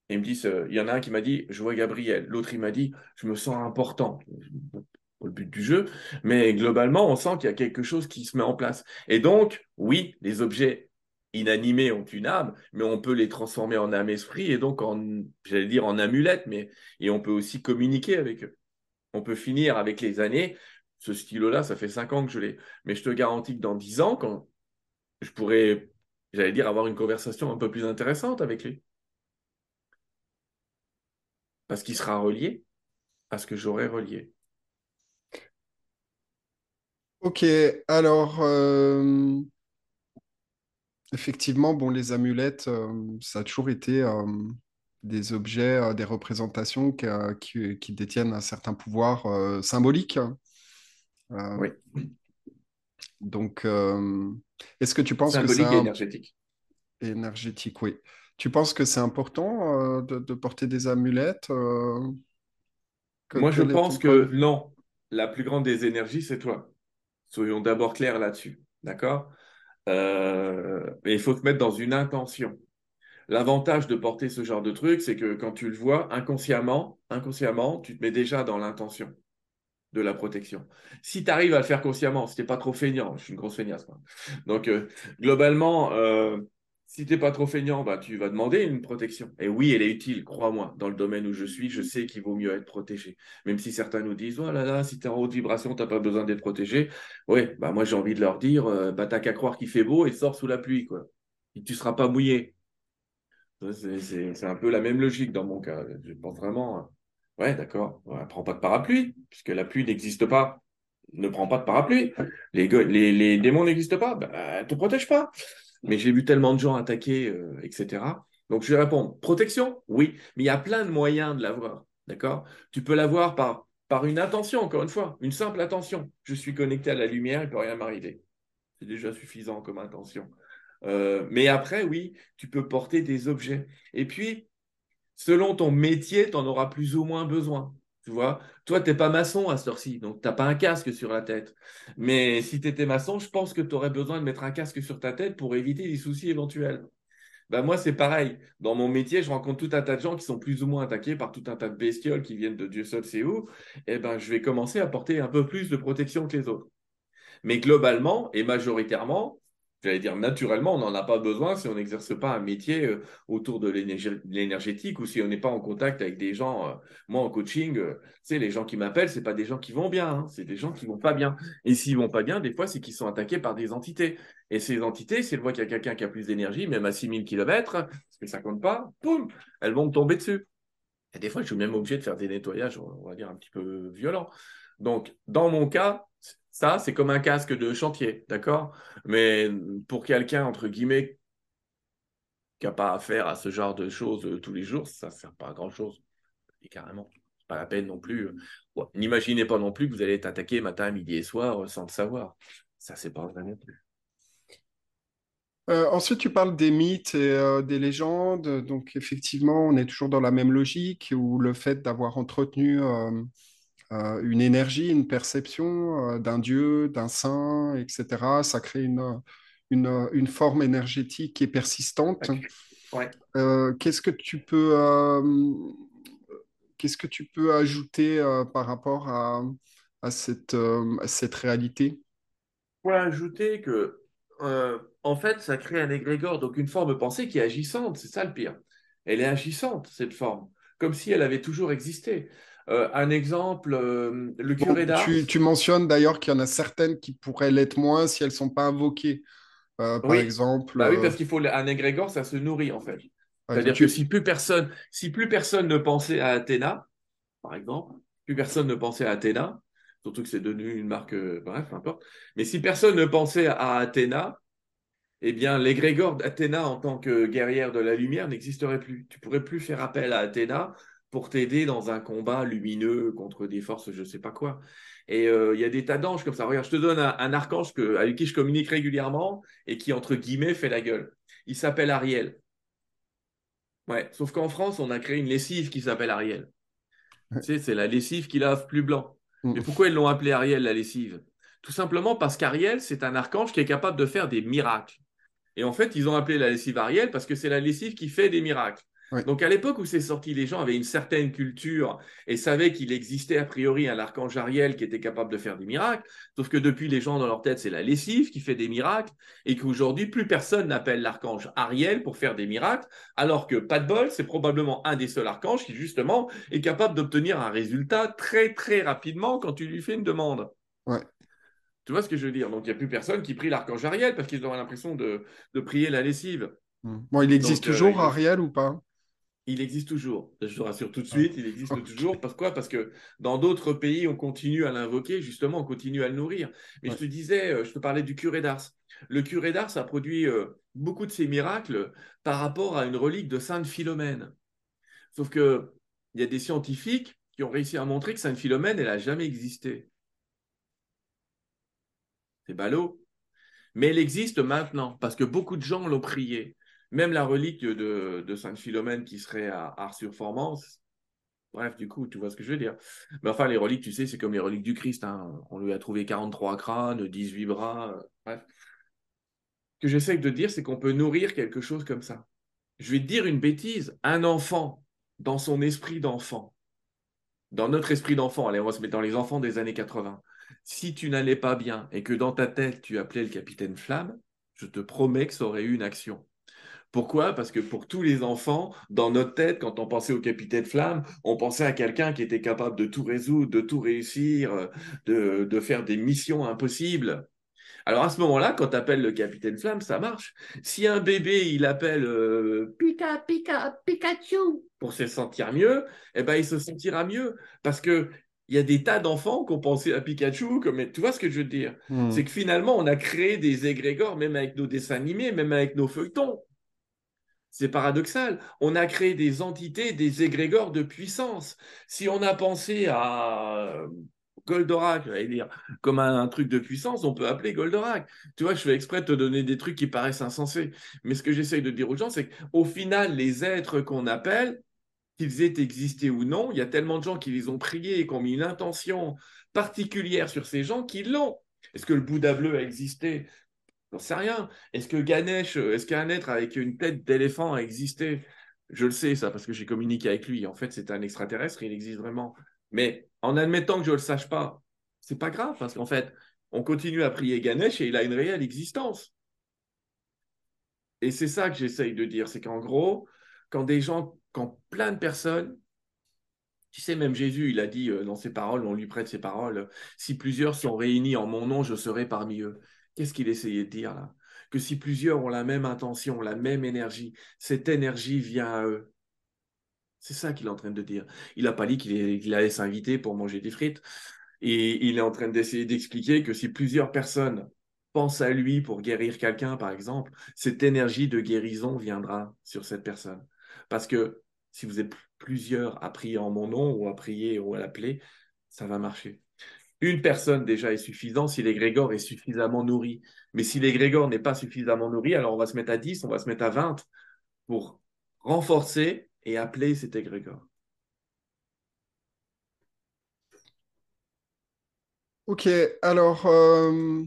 Et ils me disent, euh, il y en a un qui m'a dit, je vois Gabriel. L'autre, il m'a dit, je me sens important pour le but du jeu, mais globalement, on sent qu'il y a quelque chose qui se met en place. Et donc, oui, les objets inanimés ont une âme, mais on peut les transformer en âme-esprit et donc en, j'allais dire, en amulette, mais et on peut aussi communiquer avec eux. On peut finir avec les années. Ce stylo-là, ça fait cinq ans que je l'ai, mais je te garantis que dans dix ans, quand je pourrais, j'allais dire, avoir une conversation un peu plus intéressante avec lui, parce qu'il sera relié à ce que j'aurais relié. Ok, alors euh, Effectivement, bon, les amulettes, euh, ça a toujours été euh, des objets, euh, des représentations qui, qui, détiennent un certain pouvoir symbolique. oui. Donc, est-ce que tu penses que c'est... et énergétique. Énergétique, oui. Tu penses que c'est important de, porter des amulettes Moi, je pense que non. La plus grande des énergies, c'est toi. Soyons d'abord clairs là-dessus. D'accord? Euh, il faut te mettre dans une intention. L'avantage de porter ce genre de truc, c'est que quand tu le vois inconsciemment, inconsciemment, tu te mets déjà dans l'intention de la protection. Si tu arrives à le faire consciemment, si tu pas trop feignant, je suis une grosse feignasse. Donc, euh, globalement, euh, si tu n'es pas trop feignant, bah, tu vas demander une protection. Et oui, elle est utile, crois-moi. Dans le domaine où je suis, je sais qu'il vaut mieux être protégé. Même si certains nous disent, oh là là, si tu es en haute vibration, tu n'as pas besoin d'être protégé. Oui, bah, moi j'ai envie de leur dire, euh, bah, t'as qu'à croire qu'il fait beau et sors sous la pluie. Quoi. Et tu ne seras pas mouillé. C'est un peu la même logique dans mon cas. Je pense vraiment, ouais, d'accord, prends pas de parapluie, puisque la pluie n'existe pas. Ne prends pas de parapluie. Les, démons n'existent pas, bah, ne te protège pas mais j'ai vu tellement de gens attaquer, euh, etc. Donc je vais répondre, protection, oui, mais il y a plein de moyens de l'avoir, d'accord? Tu peux l'avoir par, une attention, encore une fois, une simple attention. Je suis connecté à la lumière, il ne peut rien m'arriver. C'est déjà suffisant comme intention. Euh, mais après, oui, tu peux porter des objets. Et puis, selon ton métier, tu en auras plus ou moins besoin. Tu vois, toi, tu n'es pas maçon à ce heure-ci, donc tu n'as pas un casque sur la tête. Mais si tu étais maçon, je pense que tu aurais besoin de mettre un casque sur ta tête pour éviter des soucis éventuels. Ben moi, c'est pareil. Dans mon métier, je rencontre tout un tas de gens qui sont plus ou moins attaqués par tout un tas de bestioles qui viennent de Dieu seul sait où. Et eh ben, je vais commencer à porter un peu plus de protection que les autres. Mais globalement et majoritairement, j'allais dire naturellement, on n'en a pas besoin si on n'exerce pas un métier euh, autour de l'énergétique ou si on n'est pas en contact avec des gens. Euh, moi, en coaching, euh, tu les gens qui m'appellent, ce pas des gens qui vont bien, hein, c'est des gens qui vont pas bien. Et s'ils vont pas bien, des fois, c'est qu'ils sont attaqués par des entités. Et ces entités, si elles voient qu'il y a quelqu'un qui a plus d'énergie, même à 6000 km, parce que ça compte pas, boum, elles vont me tomber dessus. Et des fois, je suis même obligé de faire des nettoyages, on va dire, un petit peu violents. Donc, dans mon cas, ça, c'est comme un casque de chantier, d'accord? Mais pour quelqu'un, entre guillemets, qui n'a pas affaire à ce genre de choses euh, tous les jours, ça ne sert pas à grand-chose. Et carrément, pas la peine non plus. Euh, n'imaginez pas non plus que vous allez être attaqué matin, midi et soir euh, sans le savoir. Ça, c'est pas vrai non plus. ensuite, tu parles des mythes et des légendes. Donc, effectivement, on est toujours dans la même logique où le fait d'avoir entretenu une énergie, une perception euh, d'un dieu, d'un saint, etc. Ça crée une, une, une forme énergétique qui est persistante. Euh, qu'est-ce que tu peux qu'est-ce que tu peux ajouter par rapport à, à cette, cette réalité? Ajouter que en fait, ça crée un égrégore, donc une forme pensée qui est agissante, c'est ça le pire. Elle est agissante, cette forme, comme si elle avait toujours existé. Euh, un exemple, euh, le curé d'Ars? Tu, mentionnes d'ailleurs qu'il y en a certaines qui pourraient l'être moins si elles ne sont pas invoquées. Euh, par exemple. Bah oui, parce qu'il faut un égrégore, ça se nourrit en fait. C'est-à-dire que si plus personne, si plus personne ne pensait à Athéna, par exemple, plus personne ne pensait à Athéna, surtout que c'est devenu une marque, bref, peu importe. Mais si personne ne pensait à Athéna, eh bien, l'égrégore d'Athéna en tant que guerrière de la lumière n'existerait plus. Tu pourrais plus faire appel à Athéna pour t'aider dans un combat lumineux contre des forces, je ne sais pas quoi. Et euh, il y a des tas d'anges comme ça. Regarde, je te donne un, archange que, avec qui je communique régulièrement et qui, entre guillemets, fait la gueule. Il s'appelle Ariel. Ouais, sauf qu'en France, on a créé une lessive qui s'appelle Ariel. Tu sais, c'est la lessive qui lave plus blanc. Mm. Mais pourquoi ils l'ont appelé Ariel, la lessive? Tout simplement parce qu'Ariel, c'est un archange qui est capable de faire des miracles. Et en fait, ils ont appelé la lessive Ariel parce que c'est la lessive qui fait des miracles. Donc à l'époque où c'est sorti, les gens avaient une certaine culture et savaient qu'il existait a priori un archange Ariel qui était capable de faire des miracles. Sauf que depuis, les gens dans leur tête, c'est la lessive qui fait des miracles et qu'aujourd'hui, plus personne n'appelle l'archange Ariel pour faire des miracles, alors que pas de bol, c'est probablement un des seuls archanges qui justement est capable d'obtenir un résultat très très rapidement quand tu lui fais une demande. Ouais. Tu vois ce que je veux dire? Donc il n'y a plus personne qui prie l'archange Ariel parce qu'ils ont l'impression de, prier la lessive. Hmm. Bon, il existe euh, toujours Ariel ou pas? Il existe toujours. Je te rassure tout de suite, il existe toujours. Pourquoi Parce que dans d'autres pays, on continue à l'invoquer, justement, on continue à le nourrir. Mais je te disais, euh, je te parlais du curé d'Ars. Le curé d'Ars a produit euh, beaucoup de ses miracles par rapport à une relique de Sainte Philomène. Sauf qu'il y a des scientifiques qui ont réussi à montrer que Sainte Philomène, elle n'a jamais existé. C'est ballot. Mais elle existe maintenant parce que beaucoup de gens l'ont priée. Même la relique de, de Sainte Philomène qui serait à Ars-sur-Formance, bref, du coup, tu vois ce que je veux dire. Mais enfin, les reliques, tu sais, c'est comme les reliques du Christ. Hein. On lui a trouvé 43 crânes, 18 bras, bref. Ce que j'essaie de dire, c'est qu'on peut nourrir quelque chose comme ça. Je vais te dire une bêtise. Un enfant, dans son esprit d'enfant, dans notre esprit d'enfant, allez, on va se mettre dans les enfants des années 80, si tu n'allais pas bien et que dans ta tête, tu appelais le capitaine Flamme, je te promets que ça aurait eu une action. Pourquoi? Parce que pour tous les enfants, dans notre tête, quand on pensait au capitaine Flamme, on pensait à quelqu'un qui était capable de tout résoudre, de tout réussir, de, de faire des missions impossibles. Alors à ce moment-là, quand tu appelles le capitaine Flamme, ça marche. Si un bébé, il appelle euh, Pika, Pika, Pikachu pour se sentir mieux, eh ben, il se sentira mieux. Parce que il y a des tas d'enfants qui ont pensé à Pikachu, comme, tu vois ce que je veux dire? Hmm. C'est que finalement, on a créé des égrégores, même avec nos dessins animés, même avec nos feuilletons. C'est paradoxal. On a créé des entités, des égrégores de puissance. Si on a pensé à Goldorak, j'allais dire, comme un, truc de puissance, on peut appeler Goldorak. Tu vois, je fais exprès de te donner des trucs qui paraissent insensés. Mais ce que j'essaye de dire aux gens, c'est qu'au final, les êtres qu'on appelle, qu'ils aient existé ou non, il y a tellement de gens qui les ont priés et qui ont mis une intention particulière sur ces gens qui l'ont. Est-ce que le Bouddha bleu a existé J'en sais rien. Est-ce que Ganesh, est-ce qu'un être avec une tête d'éléphant a existé? Je le sais, ça, parce que j'ai communiqué avec lui. En fait, c'est un extraterrestre, il existe vraiment. Mais en admettant que je ne le sache pas, c'est pas grave, parce qu'en fait, on continue à prier Ganesh et il a une réelle existence. Et c'est ça que j'essaye de dire, c'est qu'en gros, quand des gens quand plein de personnes, tu sais, même Jésus, il a dit euh, dans ses paroles, on lui prête ses paroles, si plusieurs sont réunis en mon nom, je serai parmi eux. Qu'est-ce qu'il essayait de dire là? Que si plusieurs ont la même intention, la même énergie, cette énergie vient à eux. C'est ça qu'il est en train de dire. Il n'a pas dit qu'il allait s'inviter pour manger des frites. Et il est en train d'essayer d'expliquer que si plusieurs personnes pensent à lui pour guérir quelqu'un, par exemple, cette énergie de guérison viendra sur cette personne. Parce que si vous êtes plusieurs à prier en mon nom ou à prier ou à l'appeler, ça va marcher. Une personne déjà est suffisant si l'égrégore est suffisamment nourri. Mais si l'égrégore n'est pas suffisamment nourri, alors on va se mettre à 10, on va se mettre à 20 pour renforcer et appeler cet égrégore. Ok, alors euh,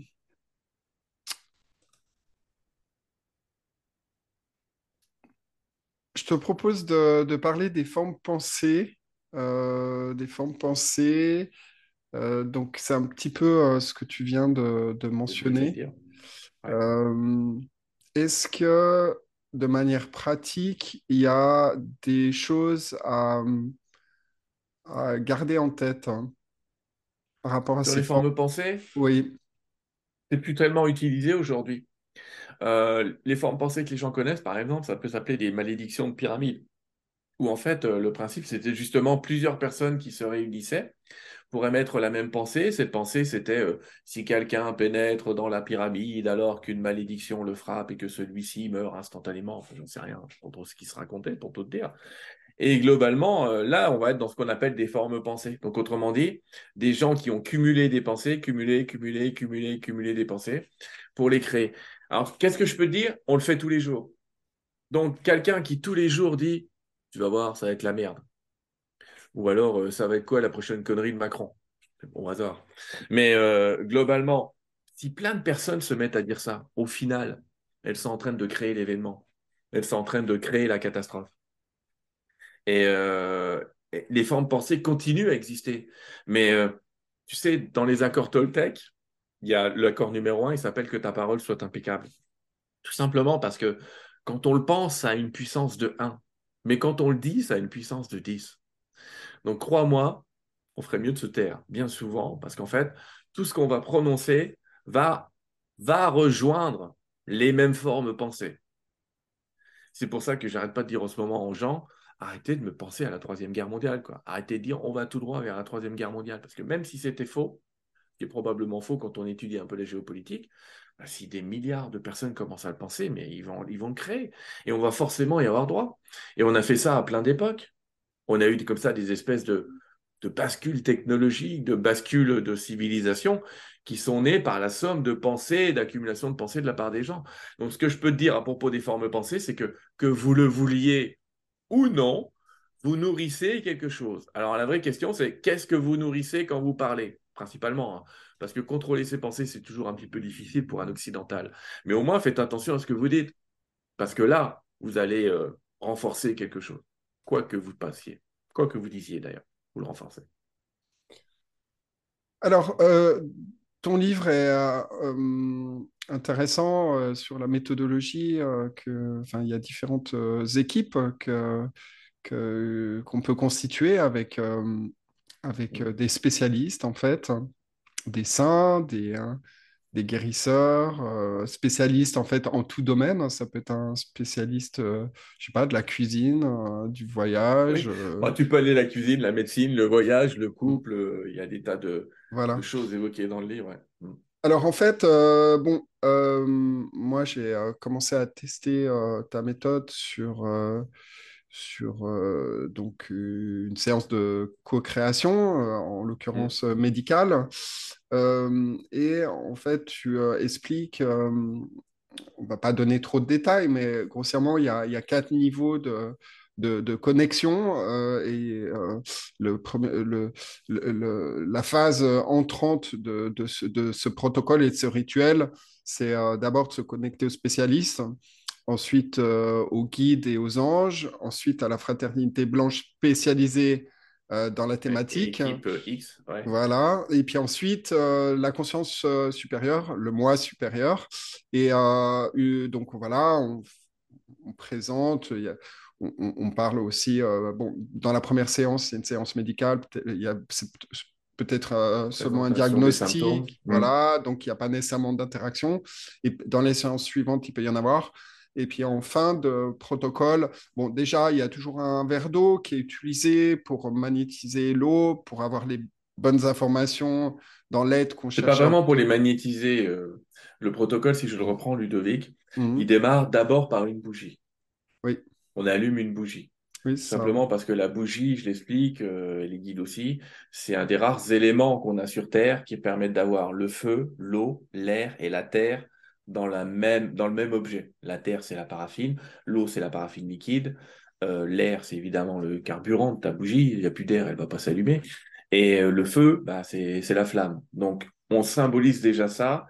je te propose de, parler des formes pensées. Euh, des formes pensées. Euh, donc, c'est un petit peu euh, ce que tu viens de, mentionner. Est-ce que, de manière pratique, il y a des choses à, garder en tête hein, par rapport à Sur ces les formes? pensées Oui. C'est plus tellement utilisé aujourd'hui. Euh, les formes pensées que les gens connaissent, par exemple, ça peut s'appeler des malédictions de pyramide, où en fait, euh, le principe, c'était justement plusieurs personnes qui se réunissaient pour émettre la même pensée. Cette pensée, c'était euh, si quelqu'un pénètre dans la pyramide alors qu'une malédiction le frappe et que celui-ci meurt instantanément, enfin, j'en sais rien, je trop ce qui se racontait pour tout dire. Et globalement, là, on va être dans ce qu'on appelle des formes pensées. Donc, autrement dit, des gens qui ont cumulé des pensées, cumulé, cumulé, cumulé, cumulé des pensées pour les créer. Alors, qu'est-ce que je peux dire? On le fait tous les jours. Donc, quelqu'un qui tous les jours dit Tu vas voir, ça va être la merde. Ou alors, euh, ça va être quoi la prochaine connerie de Macron? C'est bon hasard. Mais euh, globalement, si plein de personnes se mettent à dire ça, au final, elles sont en train de créer l'événement. Elles sont en train de créer la catastrophe. Et, euh, les formes pensées continuent à exister. Mais tu sais, dans les accords Toltec, il y a l'accord numéro un, il s'appelle que ta parole soit impeccable. Tout simplement parce que quand on le pense, a une puissance de 1. Mais quand on le dit, ça a une puissance de 10. Donc crois-moi, on ferait mieux de se taire, bien souvent, parce qu'en fait, tout ce qu'on va prononcer va, va rejoindre les mêmes formes pensées. C'est pour ça que j'arrête pas de dire en ce moment aux gens, arrêtez de me penser à la Troisième Guerre mondiale. Arrêtez de dire on va tout droit vers la Troisième Guerre mondiale. Parce que même si c'était faux, qui est probablement faux quand on étudie un peu la géopolitique, si des milliards de personnes commencent à le penser, mais ils vont, ils vont le créer. Et on va forcément y avoir droit. Et on a fait ça à plein d'époques. On a eu comme ça des espèces de, de bascules technologiques, de bascules de civilisation qui sont nées par la somme de pensées, d'accumulation de pensées de la part des gens. Donc ce que je peux te dire à propos des formes pensées, c'est que que vous le vouliez ou non, vous nourrissez quelque chose. Alors la vraie question, c'est qu'est-ce que vous nourrissez quand vous parlez principalement. Hein. Parce que contrôler ses pensées, c'est toujours un petit peu difficile pour un occidental. Mais au moins, faites attention à ce que vous dites. Parce que là, vous allez euh, renforcer quelque chose. Quoi que vous passiez. Quoi que vous disiez d'ailleurs. pour le renforcer. Alors, ton livre est intéressant sur la méthodologie. que, il y a différentes équipes que, que, qu'on peut constituer avec, avec des spécialistes, en fait, des saints, des, hein, des guérisseurs, euh, spécialistes en fait en tout domaine. Ça peut être un spécialiste, euh, je sais pas, de la cuisine, euh, du voyage. Bah, tu peux aller la cuisine, la médecine, le voyage, le couple. Il y a des tas de, de, choses évoquées dans le livre. Mm. Alors en fait, bon, moi j'ai commencé à tester ta méthode sur sur euh, donc une séance de co-création, euh, en l'occurrence mmh. médicale. Euh, et en fait, tu expliques, on va pas donner trop de détails, mais grossièrement, il y a, y a quatre niveaux de, de, de, connexion et le, le, le, la phase entrante de, de, ce, de, ce, protocole et de ce rituel, c'est d'abord de se connecter aux spécialistes, ensuite euh, aux guides et aux anges, ensuite à la fraternité blanche spécialisée euh, dans la thématique. Euh, X, Voilà. Et puis ensuite, la conscience supérieure, le moi supérieur. Et donc voilà, on, présente, on, parle aussi, bon, dans la première séance, c'est une séance médicale, il y a, peut-être seulement un diagnostic, voilà, donc il n'y a pas nécessairement d'interaction. Et dans les séances suivantes, il peut y en avoir. Et puis en fin de protocole, bon, déjà, il y a toujours un verre d'eau qui est utilisé pour magnétiser l'eau, pour avoir les bonnes informations dans l'aide qu'on cherche. C'est pas vraiment pour les magnétiser. Euh, le protocole, si je le reprends, Ludovic, mhm. il démarre d'abord par une bougie. Oui. On allume une bougie. Oui, Simplement parce que la bougie, je l'explique, euh, et les guides aussi, c'est un des rares éléments qu'on a sur Terre qui permettent d'avoir le feu, l'eau, l'air et la terre dans, la même, dans le même objet. La terre, c'est la paraffine, l'eau, c'est la paraffine liquide, euh, l'air, c'est évidemment le carburant de ta bougie, il n'y a plus d'air, elle ne va pas s'allumer, et euh, le feu, bah, c'est la flamme. Donc, on symbolise déjà ça,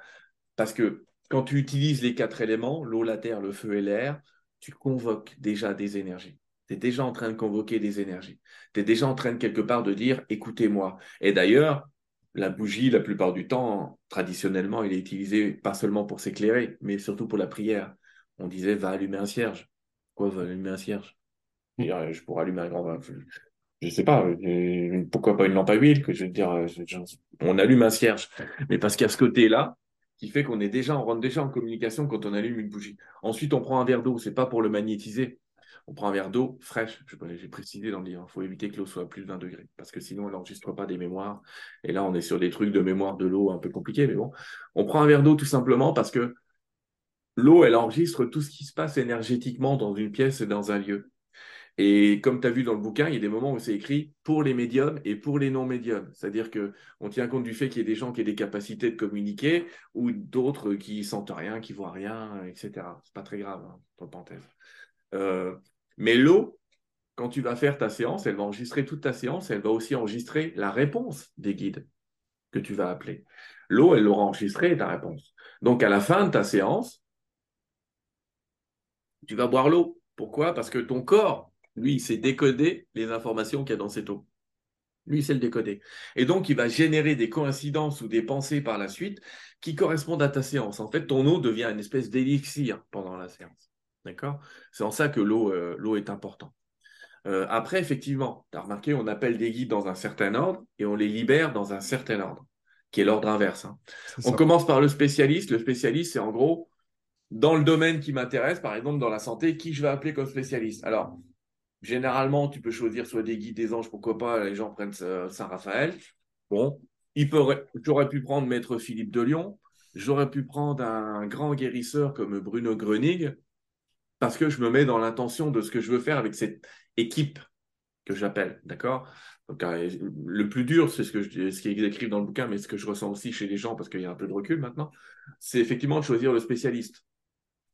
parce que quand tu utilises les quatre éléments, l'eau, la terre, le feu et l'air, tu convoques déjà des énergies. Tu es déjà en train de convoquer des énergies. Tu es déjà en train de quelque part de dire écoutez-moi. Et d'ailleurs, la bougie, la plupart du temps, traditionnellement, il est utilisé pas seulement pour s'éclairer, mais surtout pour la prière. On disait va allumer un cierge. Quoi, va allumer un cierge? Je pourrais allumer un grand. Je ne sais pas, pourquoi pas une lampe à huile dire, on allume un cierge. Mais parce qu'il y a ce côté-là qui fait qu'on est déjà, on rentre déjà en communication quand on allume une bougie. Ensuite, on prend un verre d'eau, c'est pas pour le magnétiser, on prend un verre d'eau fraîche. J'ai précisé dans le livre, il faut éviter que l'eau soit à plus de 20 degrés, parce que sinon, elle n'enregistre pas des mémoires. Et là, on est sur des trucs de mémoire de l'eau un peu compliqués, mais bon. On prend un verre d'eau tout simplement parce que l'eau, elle enregistre tout ce qui se passe énergétiquement dans une pièce et dans un lieu. Et comme tu as vu dans le bouquin, il y a des moments où c'est écrit pour les médiums et pour les non-médiums. C'est-à-dire qu'on tient compte du fait qu'il y a des gens qui ont des capacités de communiquer ou d'autres qui sentent rien, qui voient rien, etc. C'est pas très grave, hein, entre parenthèses. Euh, mais l'eau, quand tu vas faire ta séance, elle va enregistrer toute ta séance, elle va aussi enregistrer la réponse des guides que tu vas appeler. L'eau, elle aura enregistré ta réponse. Donc, à la fin de ta séance, tu vas boire l'eau. Pourquoi? Parce que ton corps, lui, il sait décoder les informations qu'il y a dans cette eau. Lui, il sait le décoder. Et donc, il va générer des coïncidences ou des pensées par la suite qui correspondent à ta séance. En fait, ton eau devient une espèce d'élixir pendant la séance. D'accord? C'est en ça que l'eau euh, est importante. Euh, après, effectivement, tu as remarqué, on appelle des guides dans un certain ordre et on les libère dans un certain ordre, qui est l'ordre inverse. Hein. On commence par le spécialiste. Le spécialiste, c'est en gros, dans le domaine qui m'intéresse, par exemple dans la santé, qui je vais appeler comme spécialiste. Alors, généralement, tu peux choisir soit des guides, des anges, pourquoi pas, les gens prennent Saint-Raphaël. Bon, j'aurais pu prendre Maître Philippe de Lyon, j'aurais pu prendre un grand guérisseur comme Bruno Grenig, parce que je me mets dans l'intention de ce que je veux faire avec cette équipe que j'appelle, d'accord? Donc, euh, le plus dur, c'est ce, que ce qui est écrit dans le bouquin, mais ce que je ressens aussi chez les gens, parce qu'il y a un peu de recul maintenant, c'est effectivement de choisir le spécialiste.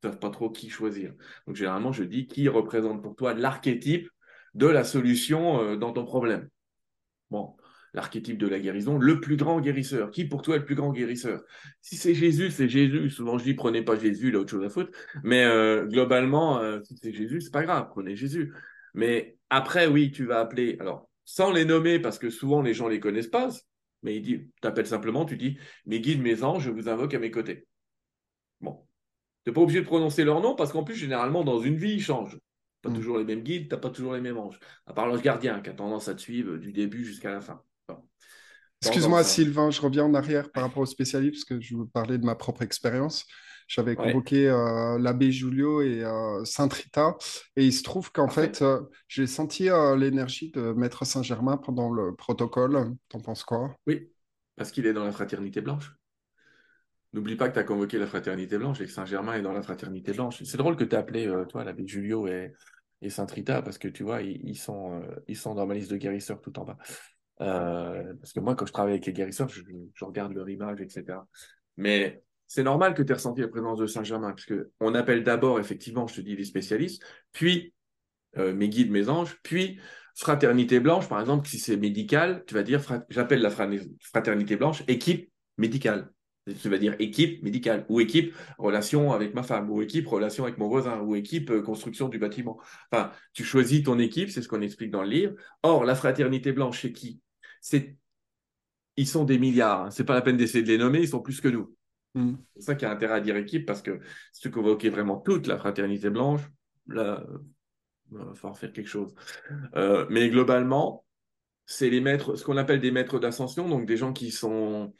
Ils ne savent pas trop qui choisir. Donc, généralement, je dis qui représente pour toi l'archétype de la solution euh, dans ton problème. Bon, l'archétype de la guérison, le plus grand guérisseur. Qui pour toi est le plus grand guérisseur? Si c'est Jésus, c'est Jésus. Souvent je dis prenez pas Jésus, il a autre chose à foutre. Mais euh, globalement, euh, si c'est Jésus, c'est pas grave, prenez Jésus. Mais après, oui, tu vas appeler. Alors, sans les nommer, parce que souvent les gens ne les connaissent pas, mais il dit, t'appelles simplement, tu dis, mes guides, mes anges, je vous invoque à mes côtés. Bon. Tu n'es pas obligé de prononcer leur nom, parce qu'en plus, généralement, dans une vie, ils changent. Pas Mm. toujours les mêmes guides, tu n'as pas toujours les mêmes anges. À part l'ange gardien, qui a tendance à te suivre du début jusqu'à la fin. Excuse-moi. Sylvain, je reviens en arrière par rapport au spécialiste, parce que je veux parler de ma propre expérience. J'avais Ouais. convoqué euh, l'abbé Julio et euh, Sainte Rita, et il se trouve qu'en fait, euh, j'ai senti l'énergie de Maître Saint-Germain pendant le protocole. T'en penses quoi? Oui, parce qu'il est dans la fraternité blanche. N'oublie pas que tu as convoqué la fraternité blanche et que Saint-Germain est dans la fraternité blanche. C'est drôle que tu as appelé, toi, l'abbé Julio et, et Sainte Rita, parce que tu vois, ils, ils sont, ils sont dans ma liste de guérisseurs tout en bas. Euh, parce que moi, quand je travaille avec les guérisseurs, je, regarde leur image, etc. Mais c'est normal que tu aies ressenti la présence de Saint-Germain, parce que on appelle d'abord, effectivement, je te dis, les spécialistes, puis euh, mes guides, mes anges, puis fraternité blanche, par exemple, si c'est médical, tu vas dire, j'appelle la fra- fraternité blanche équipe médicale. Tu vas dire équipe médicale, ou équipe relation avec ma femme, ou équipe relation avec mon voisin, ou équipe euh, construction du bâtiment. Enfin, tu choisis ton équipe, c'est ce qu'on explique dans le livre. Or, la fraternité blanche, c'est qui? C'est ils sont des milliards. Hein. C'est pas la peine d'essayer de les nommer, ils sont plus que nous. Mm. C'est ça qui a intérêt à dire équipe, parce que si tu convoquais vraiment toute la fraternité blanche, là, il va falloir faire quelque chose. Euh, mais globalement, c'est les maîtres, ce qu'on appelle des maîtres d'ascension, donc des gens qui sont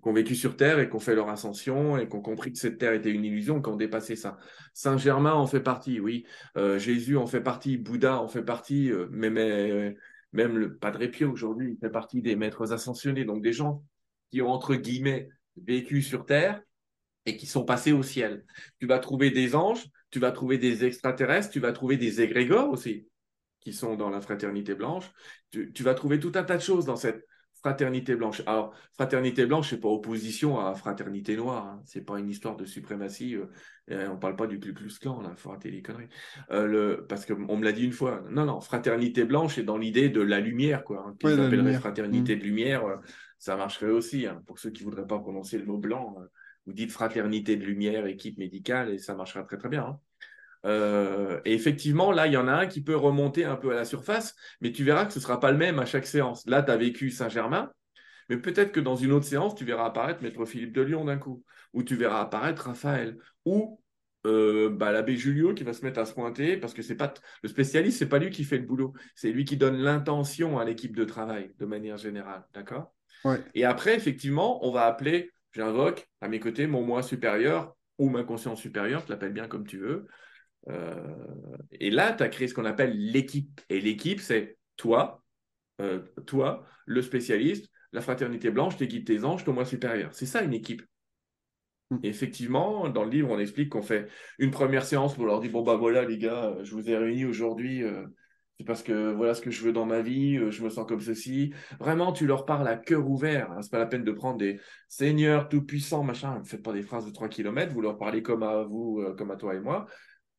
qui ont vécu sur Terre et qui ont fait leur ascension et qui ont compris que cette Terre était une illusion, qui ont dépassé ça. Saint Germain en fait partie, oui. Euh, Jésus en fait partie, Bouddha en fait partie, euh, mais, mais, même le Padre Pio aujourd'hui, fait partie des maîtres ascensionnés, donc des gens qui ont entre guillemets vécu sur Terre et qui sont passés au ciel. Tu vas trouver des anges, tu vas trouver des extraterrestres, tu vas trouver des égrégores aussi qui sont dans la fraternité blanche. Tu vas trouver tout un tas de choses dans cette fraternité blanche. Alors, fraternité blanche, c'est pas opposition à fraternité noire. Hein. C'est pas une histoire de suprématie. Euh, on parle pas du Ku Klux Klan, là. Faut arrêter les conneries. Euh, le, parce qu'on me l'a dit une fois. Non, non, fraternité blanche est dans l'idée de la lumière, quoi. Hein, Qu'ils appelleraient lumière. fraternité Mm. de lumière. euh, ça marcherait aussi. Hein. Pour ceux qui voudraient pas prononcer le mot blanc, euh, vous dites fraternité de lumière, équipe médicale, et ça marchera très très bien. Euh, et effectivement, là, il y en a un qui peut remonter un peu à la surface, mais tu verras que ce ne sera pas le même à chaque séance. Là, tu as vécu Saint-Germain, mais peut-être que dans une autre séance, tu verras apparaître Maître Philippe de Lyon d'un coup, ou tu verras apparaître Raphaël, ou euh, bah, l'abbé Julio qui va se mettre à se pointer, parce que c'est pas le spécialiste, c'est pas lui qui fait le boulot, c'est lui qui donne l'intention à l'équipe de travail de manière générale, d'accord? Ouais. Et après, effectivement, on va appeler, j'invoque à mes côtés mon moi supérieur ou ma conscience supérieure, tu l'appelles bien comme tu veux. Euh, et là, tu as créé ce qu'on appelle l'équipe. Et l'équipe, c'est toi, euh, toi, le spécialiste, la fraternité blanche, tes guides, tes anges, ton moi supérieur. C'est ça une équipe. Mm. Et effectivement, dans le livre, on explique qu'on fait une première séance on leur dit Bon, bah voilà, les gars, je vous ai réunis aujourd'hui. euh, c'est parce que voilà ce que je veux dans ma vie, euh, je me sens comme ceci. Vraiment, tu leur parles à cœur ouvert. Hein. C'est pas la peine de prendre des seigneurs tout-puissants, machin. Ne faites pas des phrases de 3 km. Vous leur parlez comme à vous, euh, comme à toi et moi.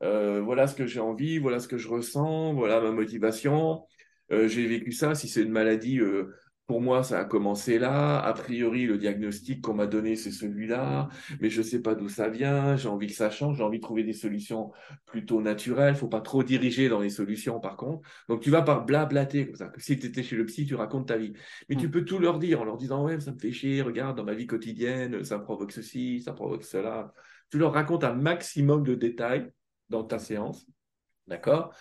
Euh, voilà ce que j'ai envie, voilà ce que je ressens, voilà ma motivation. Euh, j'ai vécu ça. Si c'est une maladie, euh, pour moi, ça a commencé là. A priori, le diagnostic qu'on m'a donné, c'est celui-là, mais je sais pas d'où ça vient. J'ai envie que ça change. J'ai envie de trouver des solutions plutôt naturelles. Faut pas trop diriger dans les solutions, par contre. Donc, tu vas par blablater comme ça. Si tu étais chez le psy, tu racontes ta vie. Mais tu peux tout leur dire en leur disant ouais, ça me fait chier. Regarde, dans ma vie quotidienne, ça provoque ceci, ça provoque cela. Tu leur racontes un maximum de détails dans ta séance. D'accord?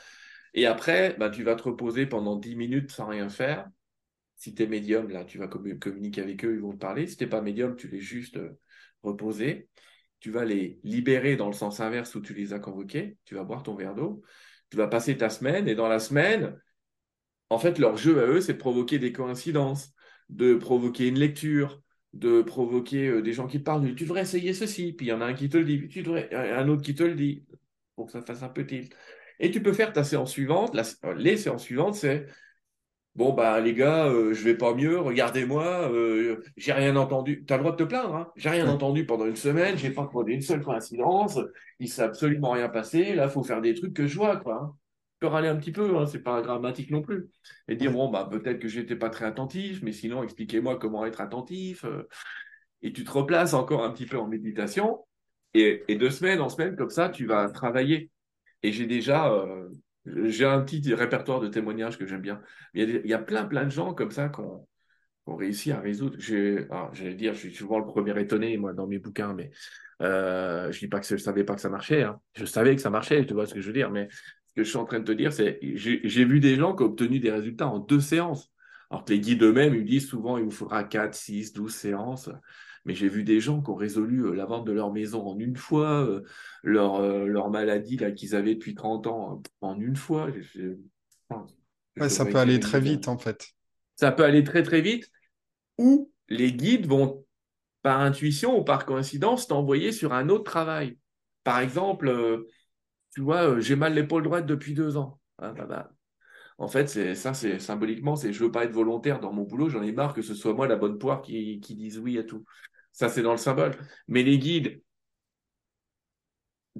Et après, bah, tu vas te reposer pendant 10 minutes sans rien faire. Si tu es médium, là, tu vas commu- communiquer avec eux, ils vont te parler. Si tu n'es pas médium, tu les juste euh, reposer. Tu vas les libérer dans le sens inverse où tu les as convoqués. Tu vas boire ton verre d'eau. Tu vas passer ta semaine. Et dans la semaine, en fait, leur jeu à eux, c'est de provoquer des coïncidences, de provoquer une lecture, de provoquer euh, des gens qui parlent. Tu devrais essayer ceci. Puis il y en a un qui te le dit. Tu devrais... un autre qui te le dit pour que ça fasse un peu tilt. Et tu peux faire ta séance suivante. La- euh, les séances suivantes, c'est bon, bah, les gars, euh, je vais pas mieux, regardez-moi, euh, j'ai rien entendu. Tu as le droit de te plaindre, hein. J'ai rien entendu pendant une semaine, j'ai pas trouvé une seule coïncidence, il s'est absolument rien passé. Là, il faut faire des trucs que je vois, quoi. hein. Tu peux râler un petit peu, hein, c'est pas dramatique non plus. Et dire, bon, bah, peut-être que j'étais pas très attentif, mais sinon, expliquez-moi comment être attentif. euh. et tu te replaces encore un petit peu en méditation. Et, de semaine en semaine, comme ça, tu vas travailler. Et j'ai déjà, euh, J'ai un petit répertoire de témoignages que j'aime bien. Il y, a, plein, plein de gens comme ça qui ont, réussi à résoudre. J'allais dire, je suis souvent le premier étonné, moi, dans mes bouquins, mais euh, je dis pas que je ne savais pas que ça marchait. Hein. Je savais que ça marchait, tu vois ce que je veux dire. Mais ce que je suis en train de te dire, c'est j'ai vu des gens qui ont obtenu des résultats en deux séances. Alors que les guides eux-mêmes, ils disent souvent il vous faudra 4, 6, 12 séances. Mais j'ai vu des gens qui ont résolu euh, la vente de leur maison en une fois, euh, leur, euh, leur maladie qu'ils avaient depuis 30 ans en une fois. ça peut aller très vite en fait. Ça peut aller très très vite. Ou les guides vont, par intuition ou par coïncidence, t'envoyer sur un autre travail. Par exemple, tu vois, j'ai mal l'épaule droite depuis deux ans. Ah, bah, bah. En fait, ça, c'est symboliquement, c'est je veux pas être volontaire dans mon boulot, j'en ai marre que ce soit moi la bonne poire qui, qui dise oui à tout. Ça, c'est dans le symbole. Mais les guides,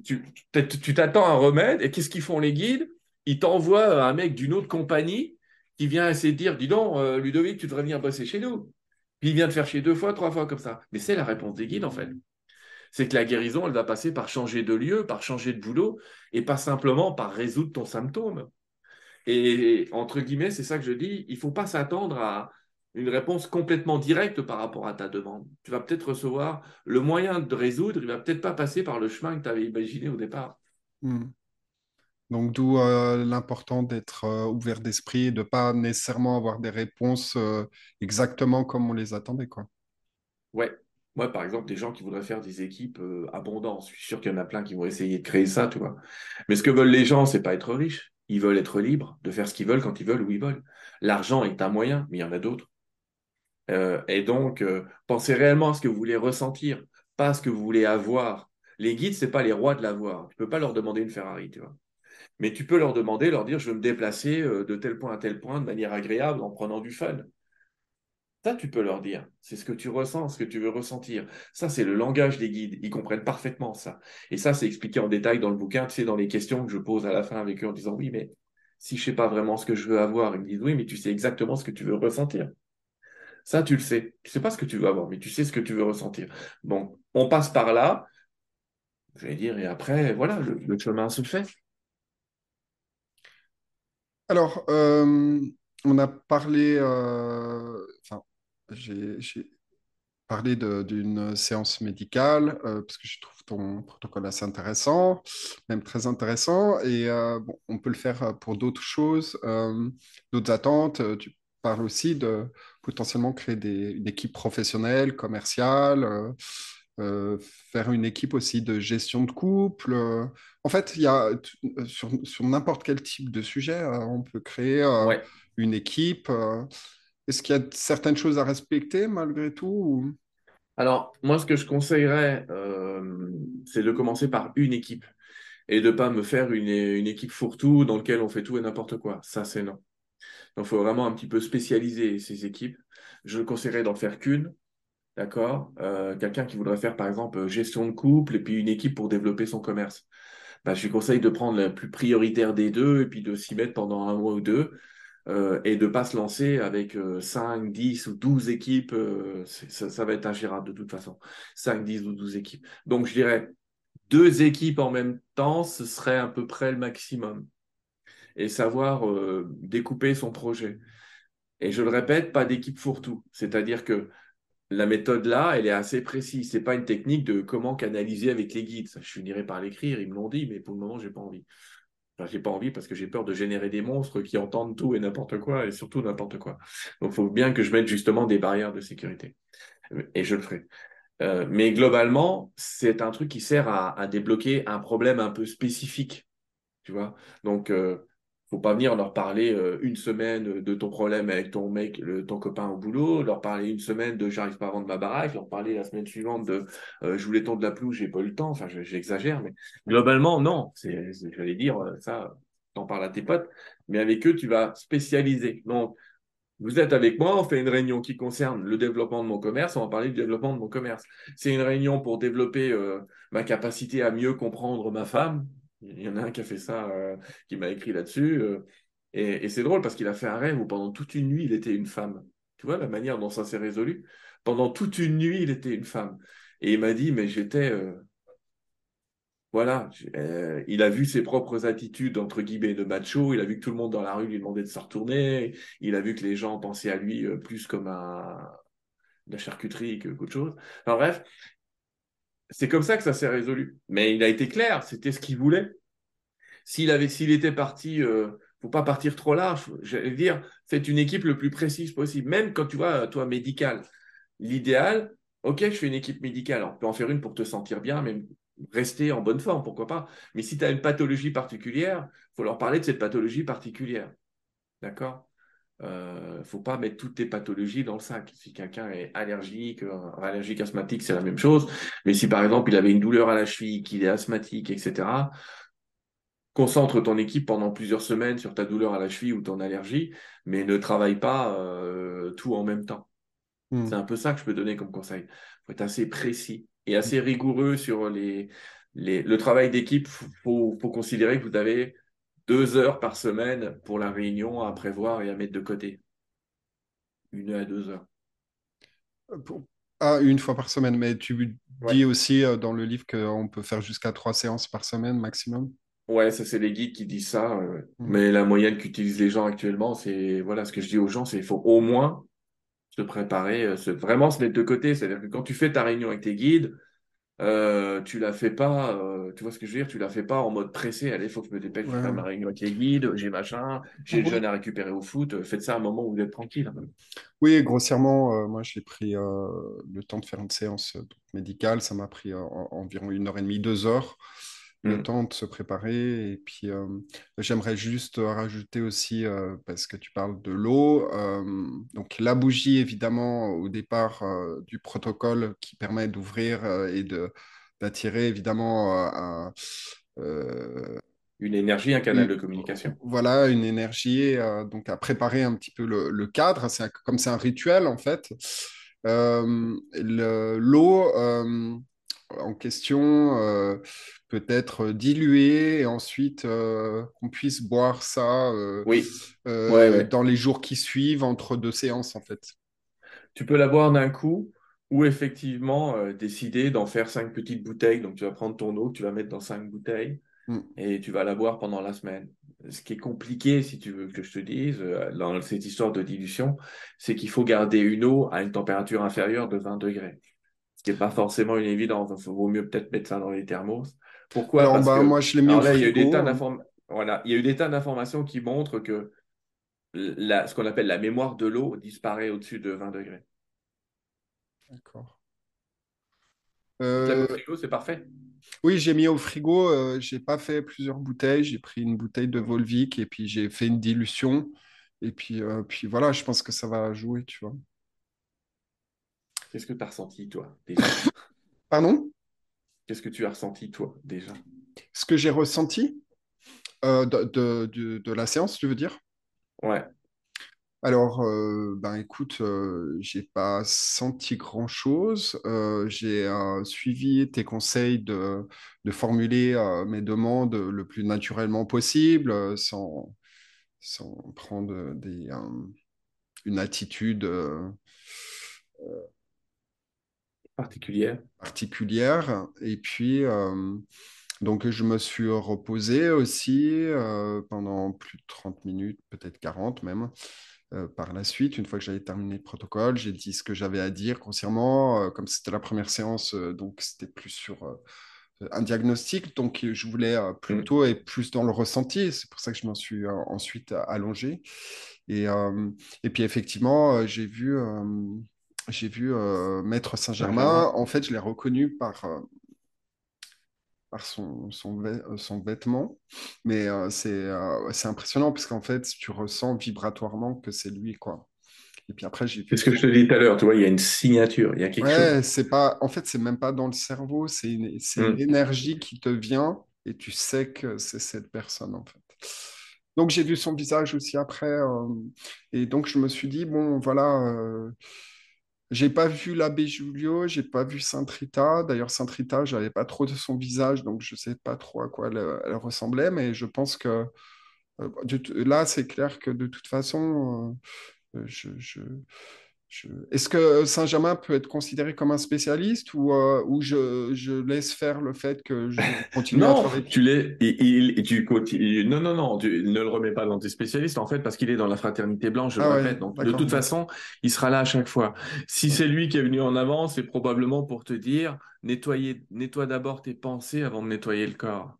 tu t'attends un remède, et qu'est-ce qu'ils font les guides? Ils t'envoient un mec d'une autre compagnie qui vient essayer de dire, dis donc, euh, Ludovic, tu devrais venir bosser chez nous. Puis il vient te faire chier deux fois, trois fois comme ça. Mais c'est la réponse des guides, en fait. C'est que la guérison, elle va passer par changer de lieu, par changer de boulot, et pas simplement par résoudre ton symptôme. Et entre guillemets, c'est ça que je dis, il ne faut pas s'attendre à, une réponse complètement directe par rapport à ta demande. Tu vas peut-être recevoir le moyen de résoudre, il va peut-être pas passer par le chemin que tu avais imaginé au départ. Hmm. Donc d'où euh, l'important d'être euh, ouvert d'esprit et de pas nécessairement avoir des réponses euh, exactement comme on les attendait. Quoi. Ouais. Moi, par exemple, des gens qui voudraient faire des équipes abondantes, je suis sûr qu'il y en a plein qui vont essayer de créer ça, tu vois. Mais ce que veulent les gens, c'est pas être riches. Ils veulent être libres de faire ce qu'ils veulent quand ils veulent, où ils veulent. L'argent est un moyen, mais il y en a d'autres. Euh, et donc, euh, pensez réellement à ce que vous voulez ressentir, pas à ce que vous voulez avoir. Les guides, ce n'est pas les rois de l'avoir. Tu ne peux pas leur demander une Ferrari, tu vois. Mais tu peux leur demander, leur dire, je veux me déplacer euh, de tel point à tel point de manière agréable en prenant du fun. Ça, tu peux leur dire. C'est ce que tu ressens, ce que tu veux ressentir. Ça, c'est le langage des guides. Ils comprennent parfaitement ça. Et ça, c'est expliqué en détail dans le bouquin, tu sais, dans les questions que je pose à la fin avec eux en disant, oui, mais si je ne sais pas vraiment ce que je veux avoir, ils me disent, oui, mais tu sais exactement ce que tu veux ressentir. Ça, tu le sais. Tu sais pas ce que tu veux avoir, mais tu sais ce que tu veux ressentir. Bon, on passe par là, je vais dire, et après, voilà, le, chemin se fait. Alors, euh, on a parlé, euh, j'ai parlé d'une séance médicale, euh, parce que je trouve ton protocole assez intéressant, même très intéressant, et bon, on peut le faire pour d'autres choses, d'autres attentes. Tu parles aussi de potentiellement créer des, une équipe professionnelle, commerciale, euh, euh, faire une équipe aussi de gestion de couple. Euh. En fait, il y a sur, sur n'importe quel type de sujet, on peut créer une équipe. Est-ce qu'il y a certaines choses à respecter malgré tout Alors, moi, ce que je conseillerais, c'est de commencer par une équipe et de ne pas me faire une, équipe fourre-tout dans laquelle on fait tout et n'importe quoi. Ça, c'est non. Donc, il faut vraiment un petit peu spécialiser ces équipes. Je conseillerais d'en faire qu'une, d'accord? Euh, Quelqu'un qui voudrait faire, par exemple, gestion de couple et puis une équipe pour développer son commerce. Ben, je lui conseille de prendre la plus prioritaire des deux et puis de s'y mettre pendant un mois ou deux euh, et de ne pas se lancer avec 5, 10 ou 12 équipes. Euh, ça, va être ingérable de toute façon. 5, 10 ou 12 équipes. Donc, je dirais deux équipes en même temps, ce serait à peu près le maximum et savoir euh, découper son projet. Et je le répète, pas d'équipe fourre-tout. C'est-à-dire que la méthode là, elle est assez précise. C'est pas une technique de comment canaliser avec les guides. Je finirai par l'écrire, ils me l'ont dit, mais pour le moment, j'ai pas envie. J'ai pas envie parce que j'ai peur de générer des monstres qui entendent tout et n'importe quoi, et surtout n'importe quoi. Donc, il faut bien que je mette justement des barrières de sécurité. Et je le ferai. Euh, mais globalement, c'est un truc qui sert à, débloquer un problème un peu spécifique. Tu vois? Donc, euh, faut pas venir leur parler euh, une semaine de ton problème avec ton mec, ton copain au boulot, leur parler une semaine de j'arrive pas à vendre ma baraque, leur parler la semaine suivante de euh, je voulais tondre la pelouse, j'ai pas eu le temps. Enfin, j'exagère, mais globalement, non. C'est, j'allais dire euh, ça, t'en parles à tes potes, mais avec eux, tu vas spécialiser. Donc, vous êtes avec moi, on fait une réunion qui concerne le développement de mon commerce, on va parler du développement de mon commerce. C'est une réunion pour développer ma capacité à mieux comprendre ma femme, il y en a un qui a fait ça, euh, qui m'a écrit là-dessus. Euh, et, c'est drôle parce qu'il a fait un rêve où pendant toute une nuit, il était une femme. Tu vois la manière dont ça s'est résolu Pendant toute une nuit, il était une femme. Et il m'a dit, mais j'étais... Euh, Voilà, il a vu ses propres attitudes, entre guillemets, de macho, il a vu que tout le monde dans la rue lui demandait de se retourner, il a vu que les gens pensaient à lui plus comme à de la charcuterie que qu'autre chose. Enfin bref, c'est comme ça que ça s'est résolu. Mais il a été clair, c'était ce qu'il voulait. S'il avait, s'il était parti, euh, faut pas partir trop large. J'allais dire, faites une équipe le plus précise possible. Même quand tu vois, toi, médical, l'idéal, ok, je fais une équipe médicale. on peut en faire une pour te sentir bien, même rester en bonne forme, pourquoi pas. Mais si tu as une pathologie particulière, faut leur parler de cette pathologie particulière. D'accord? Il euh, ne faut pas mettre toutes tes pathologies dans le sac. Si quelqu'un est allergique, allergique asthmatique, c'est la même chose. Mais si par exemple il avait une douleur à la cheville, qu'il est asthmatique, etc., concentre ton équipe pendant plusieurs semaines sur ta douleur à la cheville ou ton allergie, mais ne travaille pas euh, tout en même temps. Hmm. C'est un peu ça que je peux donner comme conseil. Il faut être assez précis et assez rigoureux sur les, les... le travail d'équipe. Il faut, faut considérer que vous avez deux heures par semaine pour la réunion à prévoir et à mettre de côté. Une à deux heures. Ah, une fois par semaine, mais tu dis aussi euh, dans le livre qu'on peut faire jusqu'à trois séances par semaine maximum? Ouais, ça c'est les guides qui disent ça. Hmm. Mais la moyenne qu'utilisent les gens actuellement, c'est voilà ce que je dis aux gens, c'est qu'il faut au moins se préparer, euh, se, vraiment se mettre de côté. C'est-à-dire que quand tu fais ta réunion avec tes guides, euh, tu la fais pas, euh, tu vois ce que je veux dire, tu la fais pas en mode pressé, allez, faut que je me dépêche, faire ma réunion avec les guides, j'ai machin, j'ai le jeune à récupérer au foot, faites ça à un moment où vous êtes tranquille. Oui, grossièrement, euh, moi j'ai pris le temps de faire une séance médicale, ça m'a pris environ une heure et demie, deux heures le mm. temps de se préparer. Et puis, euh, j'aimerais juste rajouter aussi, euh, parce que tu parles de l'eau, donc la bougie, évidemment, au départ du protocole qui permet d'ouvrir et de, d'attirer, évidemment, une énergie, un canal de communication. Voilà, une énergie, donc à préparer un petit peu le, le cadre. C'est comme c'est un rituel, en fait. l'eau en question euh, peut être dilué et ensuite euh, qu'on puisse boire ça euh, oui. dans les jours qui suivent entre deux séances en fait. Tu peux la boire d'un coup ou effectivement décider d'en faire cinq petites bouteilles. Donc tu vas prendre ton eau, tu vas mettre dans cinq bouteilles mm. et tu vas la boire pendant la semaine. Ce qui est compliqué, si tu veux que je te dise, dans cette histoire de dilution, c'est qu'il faut garder une eau à une température inférieure de 20 degrés ce qui n'est pas forcément une évidence. Il vaut mieux peut-être mettre ça dans les thermos. Pourquoi? Parce bah, que, moi, je l'ai mis au il y a eu des tas voilà, il y a eu des tas d'informations qui montrent que la, ce qu'on appelle la mémoire de l'eau disparaît au-dessus de 20 degrés. D'accord. Euh... Au frigo, c'est parfait. Oui, j'ai mis au frigo. Euh, j'ai pas fait plusieurs bouteilles. J'ai pris une bouteille de Volvic et puis j'ai fait une dilution. Et puis, euh, puis voilà, je pense que ça va jouer, tu vois. Qu'est-ce que tu as ressenti, toi, déjà? Pardon? Qu'est-ce que tu as ressenti, toi, déjà? Ce que j'ai ressenti euh, de, de, la séance, tu veux dire? Ouais. Alors, euh, ben écoute, euh, j'ai pas senti grand-chose. j'ai suivi tes conseils de, de formuler mes demandes le plus naturellement possible, sans, sans prendre des, une attitude particulière. particulière. Et puis, euh, donc, je me suis reposé aussi euh, pendant plus de 30 minutes, peut-être 40 même. Euh, par la suite, une fois que j'avais terminé le protocole, j'ai dit ce que j'avais à dire grossièrement. comme c'était la première séance, donc c'était plus sur un diagnostic. Donc, je voulais plutôt mm. être plus dans le ressenti. C'est pour ça que je m'en suis ensuite allongé. Et, et puis, effectivement, j'ai vu j'ai vu euh, Maître Saint-Germain. En fait, je l'ai reconnu par, euh, par son, son, euh, son, vêtement. Mais c'est c'est impressionnant parce qu'en fait, tu ressens vibratoirement que c'est lui, quoi. Et puis après, j'ai C'est ce que je te dis tout à l'heure, tu vois, il y a une signature, il y a quelque ouais, c'est pas... En fait, c'est même pas dans le cerveau, c'est une, hmm. énergie qui te vient et tu sais que c'est cette personne, en fait. Donc, j'ai vu son visage aussi après. et donc, je me suis dit, bon, voilà j'ai pas vu l'abbé Julio, j'ai pas vu Sainte Rita. D'ailleurs, Sainte Rita, j'avais pas trop de son visage, donc je sais pas trop à quoi elle, ressemblait, mais je pense que euh, là, c'est clair que de toute façon, euh, je, Est-ce que Saint-Germain peut être considéré comme un spécialiste ou, euh, ou je, je, laisse faire le fait que je continue à travailler? tu l'es, il, tu continues. Non, non, non, tu ne le remets pas dans tes spécialistes en fait parce qu'il est dans la fraternité blanche, je le ah répète. donc de toute façon, il sera là à chaque fois. Si c'est lui qui est venu en avant, c'est probablement pour te dire nettoyer, nettoie d'abord tes pensées avant de nettoyer le corps.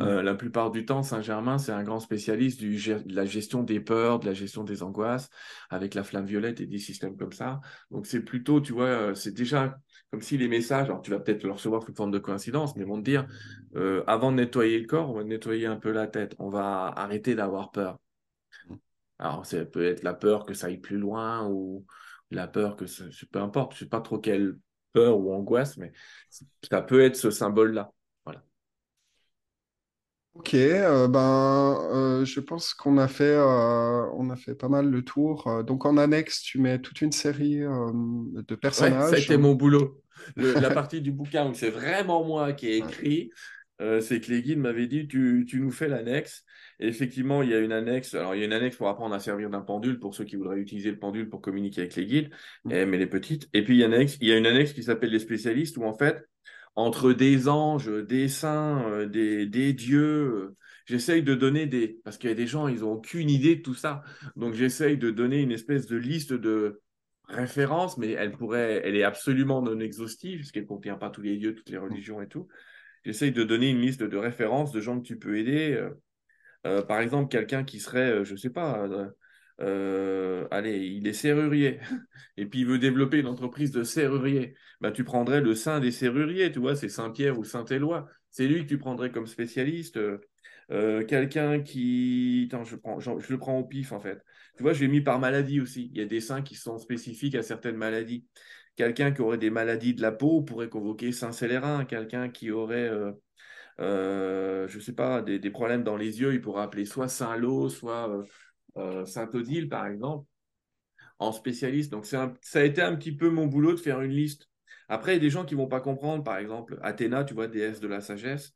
Euh, la plupart du temps, Saint-Germain, c'est un grand spécialiste du, de la gestion des peurs, de la gestion des angoisses, avec la flamme violette et des systèmes comme ça. Donc c'est plutôt, tu vois, euh, c'est déjà comme si les messages, alors tu vas peut-être le recevoir sous forme de coïncidence, mais vont te dire, euh, avant de nettoyer le corps, on va nettoyer un peu la tête, on va arrêter d'avoir peur. Alors ça peut être la peur que ça aille plus loin ou la peur que, ça, peu importe, je sais pas trop quelle peur ou angoisse, mais ça peut être ce symbole-là. Ok, euh, ben, euh, je pense qu'on a fait, euh, on a fait pas mal le tour. Donc en annexe, tu mets toute une série de personnages. Ouais, ça a été mon boulot. la partie du bouquin où c'est vraiment moi qui ai écrit, c'est que les guides m'avaient dit tu, tu nous fais l'annexe. Et effectivement, il y a une annexe. Alors, il y a une annexe pour apprendre à servir d'un pendule pour ceux qui voudraient utiliser le pendule pour communiquer avec les guides, mmh. mais les petites. Et puis, il y, a une annexe, il y a une annexe qui s'appelle les spécialistes où en fait, entre des anges, des saints, euh, des, dieux. Euh, j'essaye de donner des... Parce qu'il y a des gens, ils n'ont aucune idée de tout ça. Donc j'essaye de donner une espèce de liste de références, mais elle pourrait, elle est absolument non exhaustive, puisqu'elle ne contient pas tous les dieux, toutes les religions et tout. J'essaye de donner une liste de références de gens que tu peux aider. Euh, par exemple, quelqu'un qui serait, je ne sais pas, euh, allez, il est serrurier, et puis il veut développer une entreprise de serrurier, bah, tu prendrais le saint des serruriers, tu vois, c'est Saint-Pierre ou Saint-Éloi. C'est lui que tu prendrais comme spécialiste. Euh, quelqu'un qui. Attends, je, le prends au pif, en fait. Tu vois, je l'ai mis par maladie aussi. Il y a des saints qui sont spécifiques à certaines maladies. Quelqu'un qui aurait des maladies de la peau pourrait convoquer Saint-Célérin. Quelqu'un qui aurait. Euh, euh, je sais pas, des, problèmes dans les yeux, il pourrait appeler soit Saint-Lô, soit euh, Saint-Odile, par exemple, en spécialiste. Donc, ça a été un petit peu mon boulot de faire une liste. Après, il y a des gens qui ne vont pas comprendre, par exemple, Athéna, tu vois, déesse de la sagesse,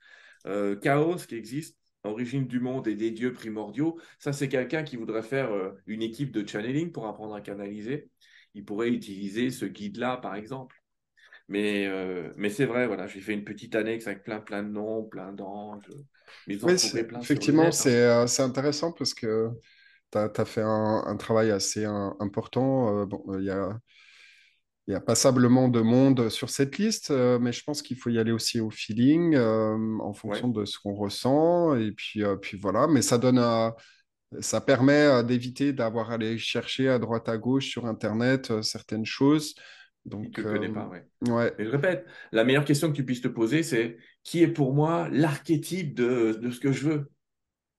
euh, Chaos qui existe, origine du monde et des dieux primordiaux. Ça, c'est quelqu'un qui voudrait faire euh, une équipe de channeling pour apprendre à canaliser. Il pourrait utiliser ce guide-là, par exemple. Mais, mais c'est vrai, voilà, j'ai fait une petite annexe avec plein, plein de noms, plein d'anges. Mais effectivement, hein. c'est intéressant parce que tu as, fait un, travail assez important. Euh, bon, euh, il y a, y a passablement de monde sur cette liste, euh, mais je pense qu'il faut y aller aussi au feeling, en fonction de ce qu'on ressent. Et puis, puis voilà, mais ça donne ça permet d'éviter d'avoir à aller chercher à droite à gauche sur Internet certaines choses. Donc, ne connais pas, ouais. ouais. je répète, la meilleure question que tu puisses te poser, c'est qui est pour moi l'archétype de, de, ce que je veux?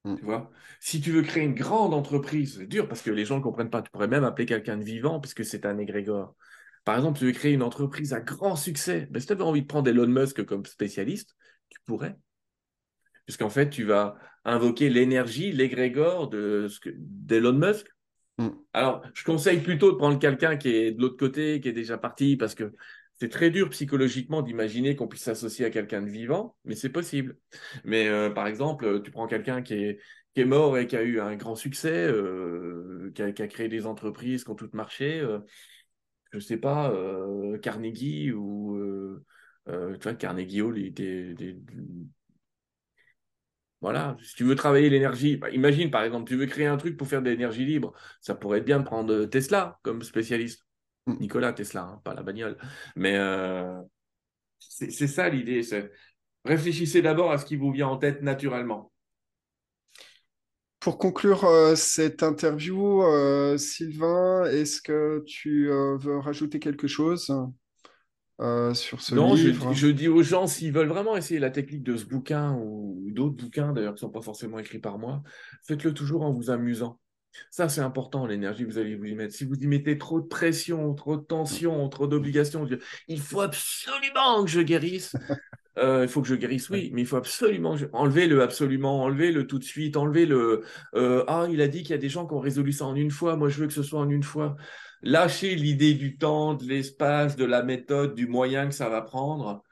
Tu vois? Si tu veux créer une grande entreprise, c'est dur parce que les gens ne comprennent pas. Tu pourrais même appeler quelqu'un de vivant puisque c'est un égrégore. Par exemple, tu veux créer une entreprise à grand succès. Ben, si tu avais envie de prendre Elon Musk comme spécialiste, tu pourrais. Puisqu'en fait, tu vas invoquer l'énergie, l'égrégore d'Elon Musk. Mm. Alors, je conseille plutôt de prendre quelqu'un qui est de l'autre côté, qui est déjà parti, parce que c'est très dur psychologiquement d'imaginer qu'on puisse s'associer à quelqu'un de vivant, mais c'est possible. Mais euh, par exemple, tu prends quelqu'un qui est, mort et qui a eu un grand succès, euh, qui, a, créé des entreprises qui ont toutes marché, euh, je ne sais pas, Carnegie ou... tu Carnegie Hall. Voilà, si tu veux travailler l'énergie, bah, imagine par exemple, tu veux créer un truc pour faire de l'énergie libre, ça pourrait être bien prendre Tesla comme spécialiste. Mm. Nicolas Tesla, hein, pas la bagnole. Mais euh, c'est ça l'idée. Réfléchissez d'abord à ce qui vous vient en tête naturellement. Pour conclure euh, cette interview, euh, Sylvain, est-ce que tu veux rajouter quelque chose sur ce livre? Non, je, dis aux gens, s'ils veulent vraiment essayer la technique de ce bouquin ou d'autres bouquins d'ailleurs qui ne sont pas forcément écrits par moi, faites-le toujours en vous amusant. Ça, c'est important, l'énergie que vous allez vous y mettre. Si vous y mettez trop de pression, trop de tension, trop d'obligations, il faut absolument que je guérisse. Euh, il faut que je guérisse, oui, mais il faut absolument enlever le absolument, enlever le tout de suite, enlever le euh, ah, il a dit qu'il y a des gens qui ont résolu ça en une fois, moi je veux que ce soit en une fois. Lâchez l'idée du temps, de l'espace, de la méthode, du moyen que ça va prendre.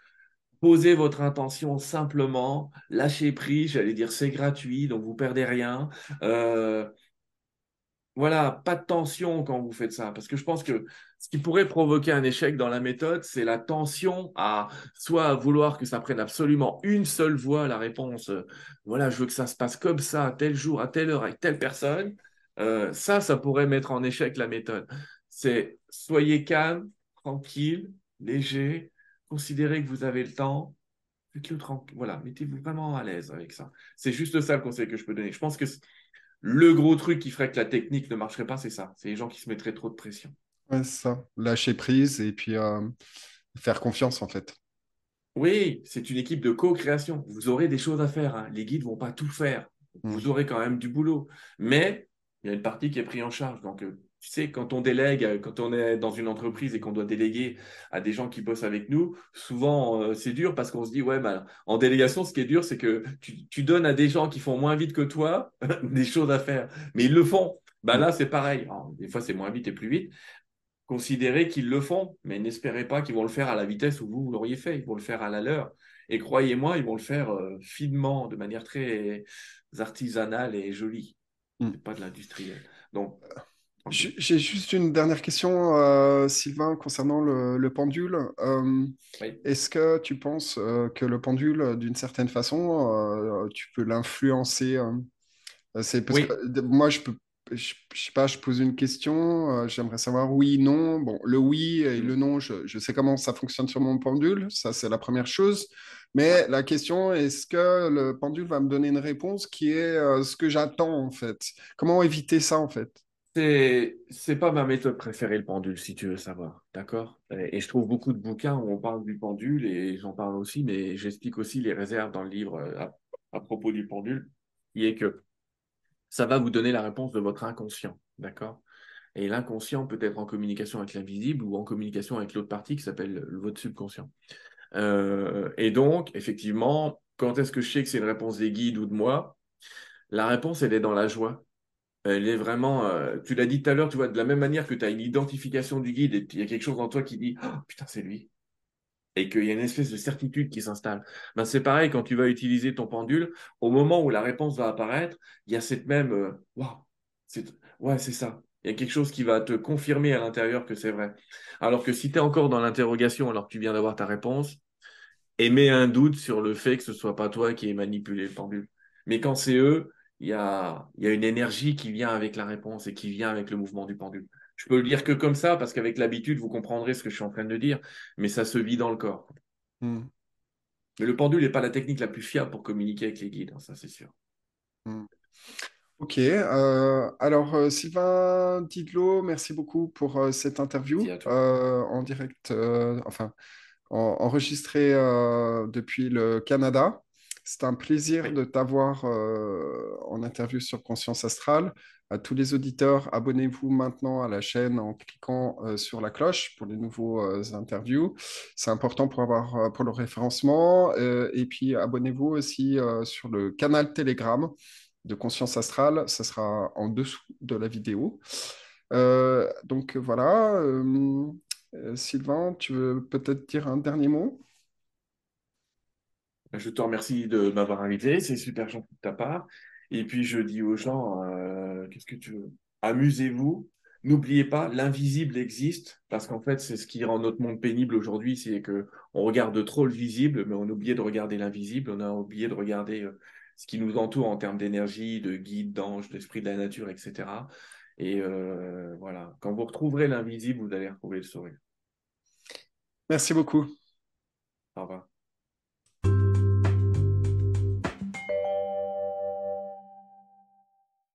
Posez votre intention simplement, lâchez prise, j'allais dire c'est gratuit, donc vous perdez rien. Euh, voilà, pas de tension quand vous faites ça, parce que je pense que ce qui pourrait provoquer un échec dans la méthode, c'est la tension à soit vouloir que ça prenne absolument une seule voie la réponse. Euh, voilà, je veux que ça se passe comme ça, à tel jour, à telle heure, avec telle personne. Euh, ça, ça pourrait mettre en échec la méthode. C'est soyez calme, tranquille, léger, considérez que vous avez le temps. Faites-le tranquille. Voilà, mettez-vous vraiment à l'aise avec ça. C'est juste ça le conseil que je peux donner. Je pense que le gros truc qui ferait que la technique ne marcherait pas, c'est ça. C'est les gens qui se mettraient trop de pression. Ouais, c'est ça. Lâcher prise et puis euh, faire confiance, en fait. Oui, c'est une équipe de co-création. Vous aurez des choses à faire. hein. Les guides ne vont pas tout faire. Mm. Vous aurez quand même du boulot. Mais il y a une partie qui est prise en charge. Donc, euh, tu sais, quand on délègue, euh, quand on est dans une entreprise et qu'on doit déléguer à des gens qui bossent avec nous, souvent euh, c'est dur parce qu'on se dit, ouais, bah, en délégation, ce qui est dur, c'est que tu, tu donnes à des gens qui font moins vite que toi des choses à faire. Mais ils le font. Bah, là, c'est pareil. Alors, des fois, c'est moins vite et plus vite. Considérez qu'ils le font, mais n'espérez pas qu'ils vont le faire à la vitesse où vous, vous l'auriez fait. Ils vont le faire à la leur. Et croyez-moi, ils vont le faire euh, finement, de manière très artisanale et jolie. Mm. C'est pas de l'industriel. Donc, J'ai juste une dernière question, euh, Sylvain, concernant le, le pendule. Euh, oui. est-ce que tu penses euh, que le pendule, d'une certaine façon, euh, tu peux l'influencer C'est parce Oui. que de- moi, je peux, je, je sais pas, je pose une question, j'aimerais savoir oui, non. Bon, le oui et le Mm. non, je, je sais comment ça fonctionne sur mon pendule, ça c'est la première chose. Mais la question, est-ce que le pendule va me donner une réponse qui est ce que j'attends en fait? Comment éviter ça en fait? C'est, c'est pas ma méthode préférée, le pendule, si tu veux savoir. D'accord? Et, je trouve beaucoup de bouquins où on parle du pendule et j'en parle aussi, mais j'explique aussi les réserves dans le livre euh, à, propos du pendule, qui est que ça va vous donner la réponse de votre inconscient. D'accord? Et l'inconscient peut être en communication avec l'invisible ou en communication avec l'autre partie qui s'appelle le- votre subconscient. Euh, et donc, effectivement, quand est-ce que je sais que c'est une réponse des guides ou de moi? La réponse, elle est dans la joie. Elle est vraiment, euh, tu l'as dit tout à l'heure, tu vois, de la même manière que tu as une identification du guide il y a quelque chose en toi qui dit, oh, putain, c'est lui. Et qu'il y a une espèce de certitude qui s'installe. Ben, c'est pareil quand tu vas utiliser ton pendule, au moment où la réponse va apparaître, il y a cette même, euh, waouh, c'est, ouais, c'est ça. Il y a quelque chose qui va te confirmer à l'intérieur que c'est vrai. Alors que si tu es encore dans l'interrogation alors que tu viens d'avoir ta réponse, émet un doute sur le fait que ce soit pas toi qui ai manipulé le pendule. Mais quand c'est eux, il y a, il y a une énergie qui vient avec la réponse et qui vient avec le mouvement du pendule. Je peux le dire que comme ça, parce qu'avec l'habitude, vous comprendrez ce que je suis en train de dire, mais ça se vit dans le corps. Hmm. Mais le pendule n'est pas la technique la plus fiable pour communiquer avec les guides, hein, ça c'est sûr. Hmm. Ok, euh, alors euh, Sylvain Didlot, merci beaucoup pour euh, cette interview euh, en direct, enfin en- enregistrée depuis le Canada. C'est un plaisir de t'avoir euh, en interview sur Conscience Astrale. À tous les auditeurs, abonnez-vous maintenant à la chaîne en cliquant euh, sur la cloche pour les nouveaux euh, interviews. C'est important pour avoir pour le référencement. Et puis abonnez-vous aussi sur le canal Telegram de conscience astrale, ça sera en dessous de la vidéo. Donc voilà, Sylvain, tu veux peut-être dire un dernier mot? Je te remercie de m'avoir invité, c'est super gentil de ta part. Et puis je dis aux gens, euh, qu'est-ce que tu veux? Amusez-vous. N'oubliez pas, l'invisible existe, parce qu'en fait, c'est ce qui rend notre monde pénible aujourd'hui, c'est que on regarde trop le visible, mais on a oublié de regarder l'invisible, on a oublié de regarder euh, ce qui nous entoure en termes d'énergie, de guide, d'ange, d'esprit de la nature, etc. Et euh, voilà, quand vous retrouverez l'invisible, vous allez retrouver le sourire. Merci beaucoup. Au revoir.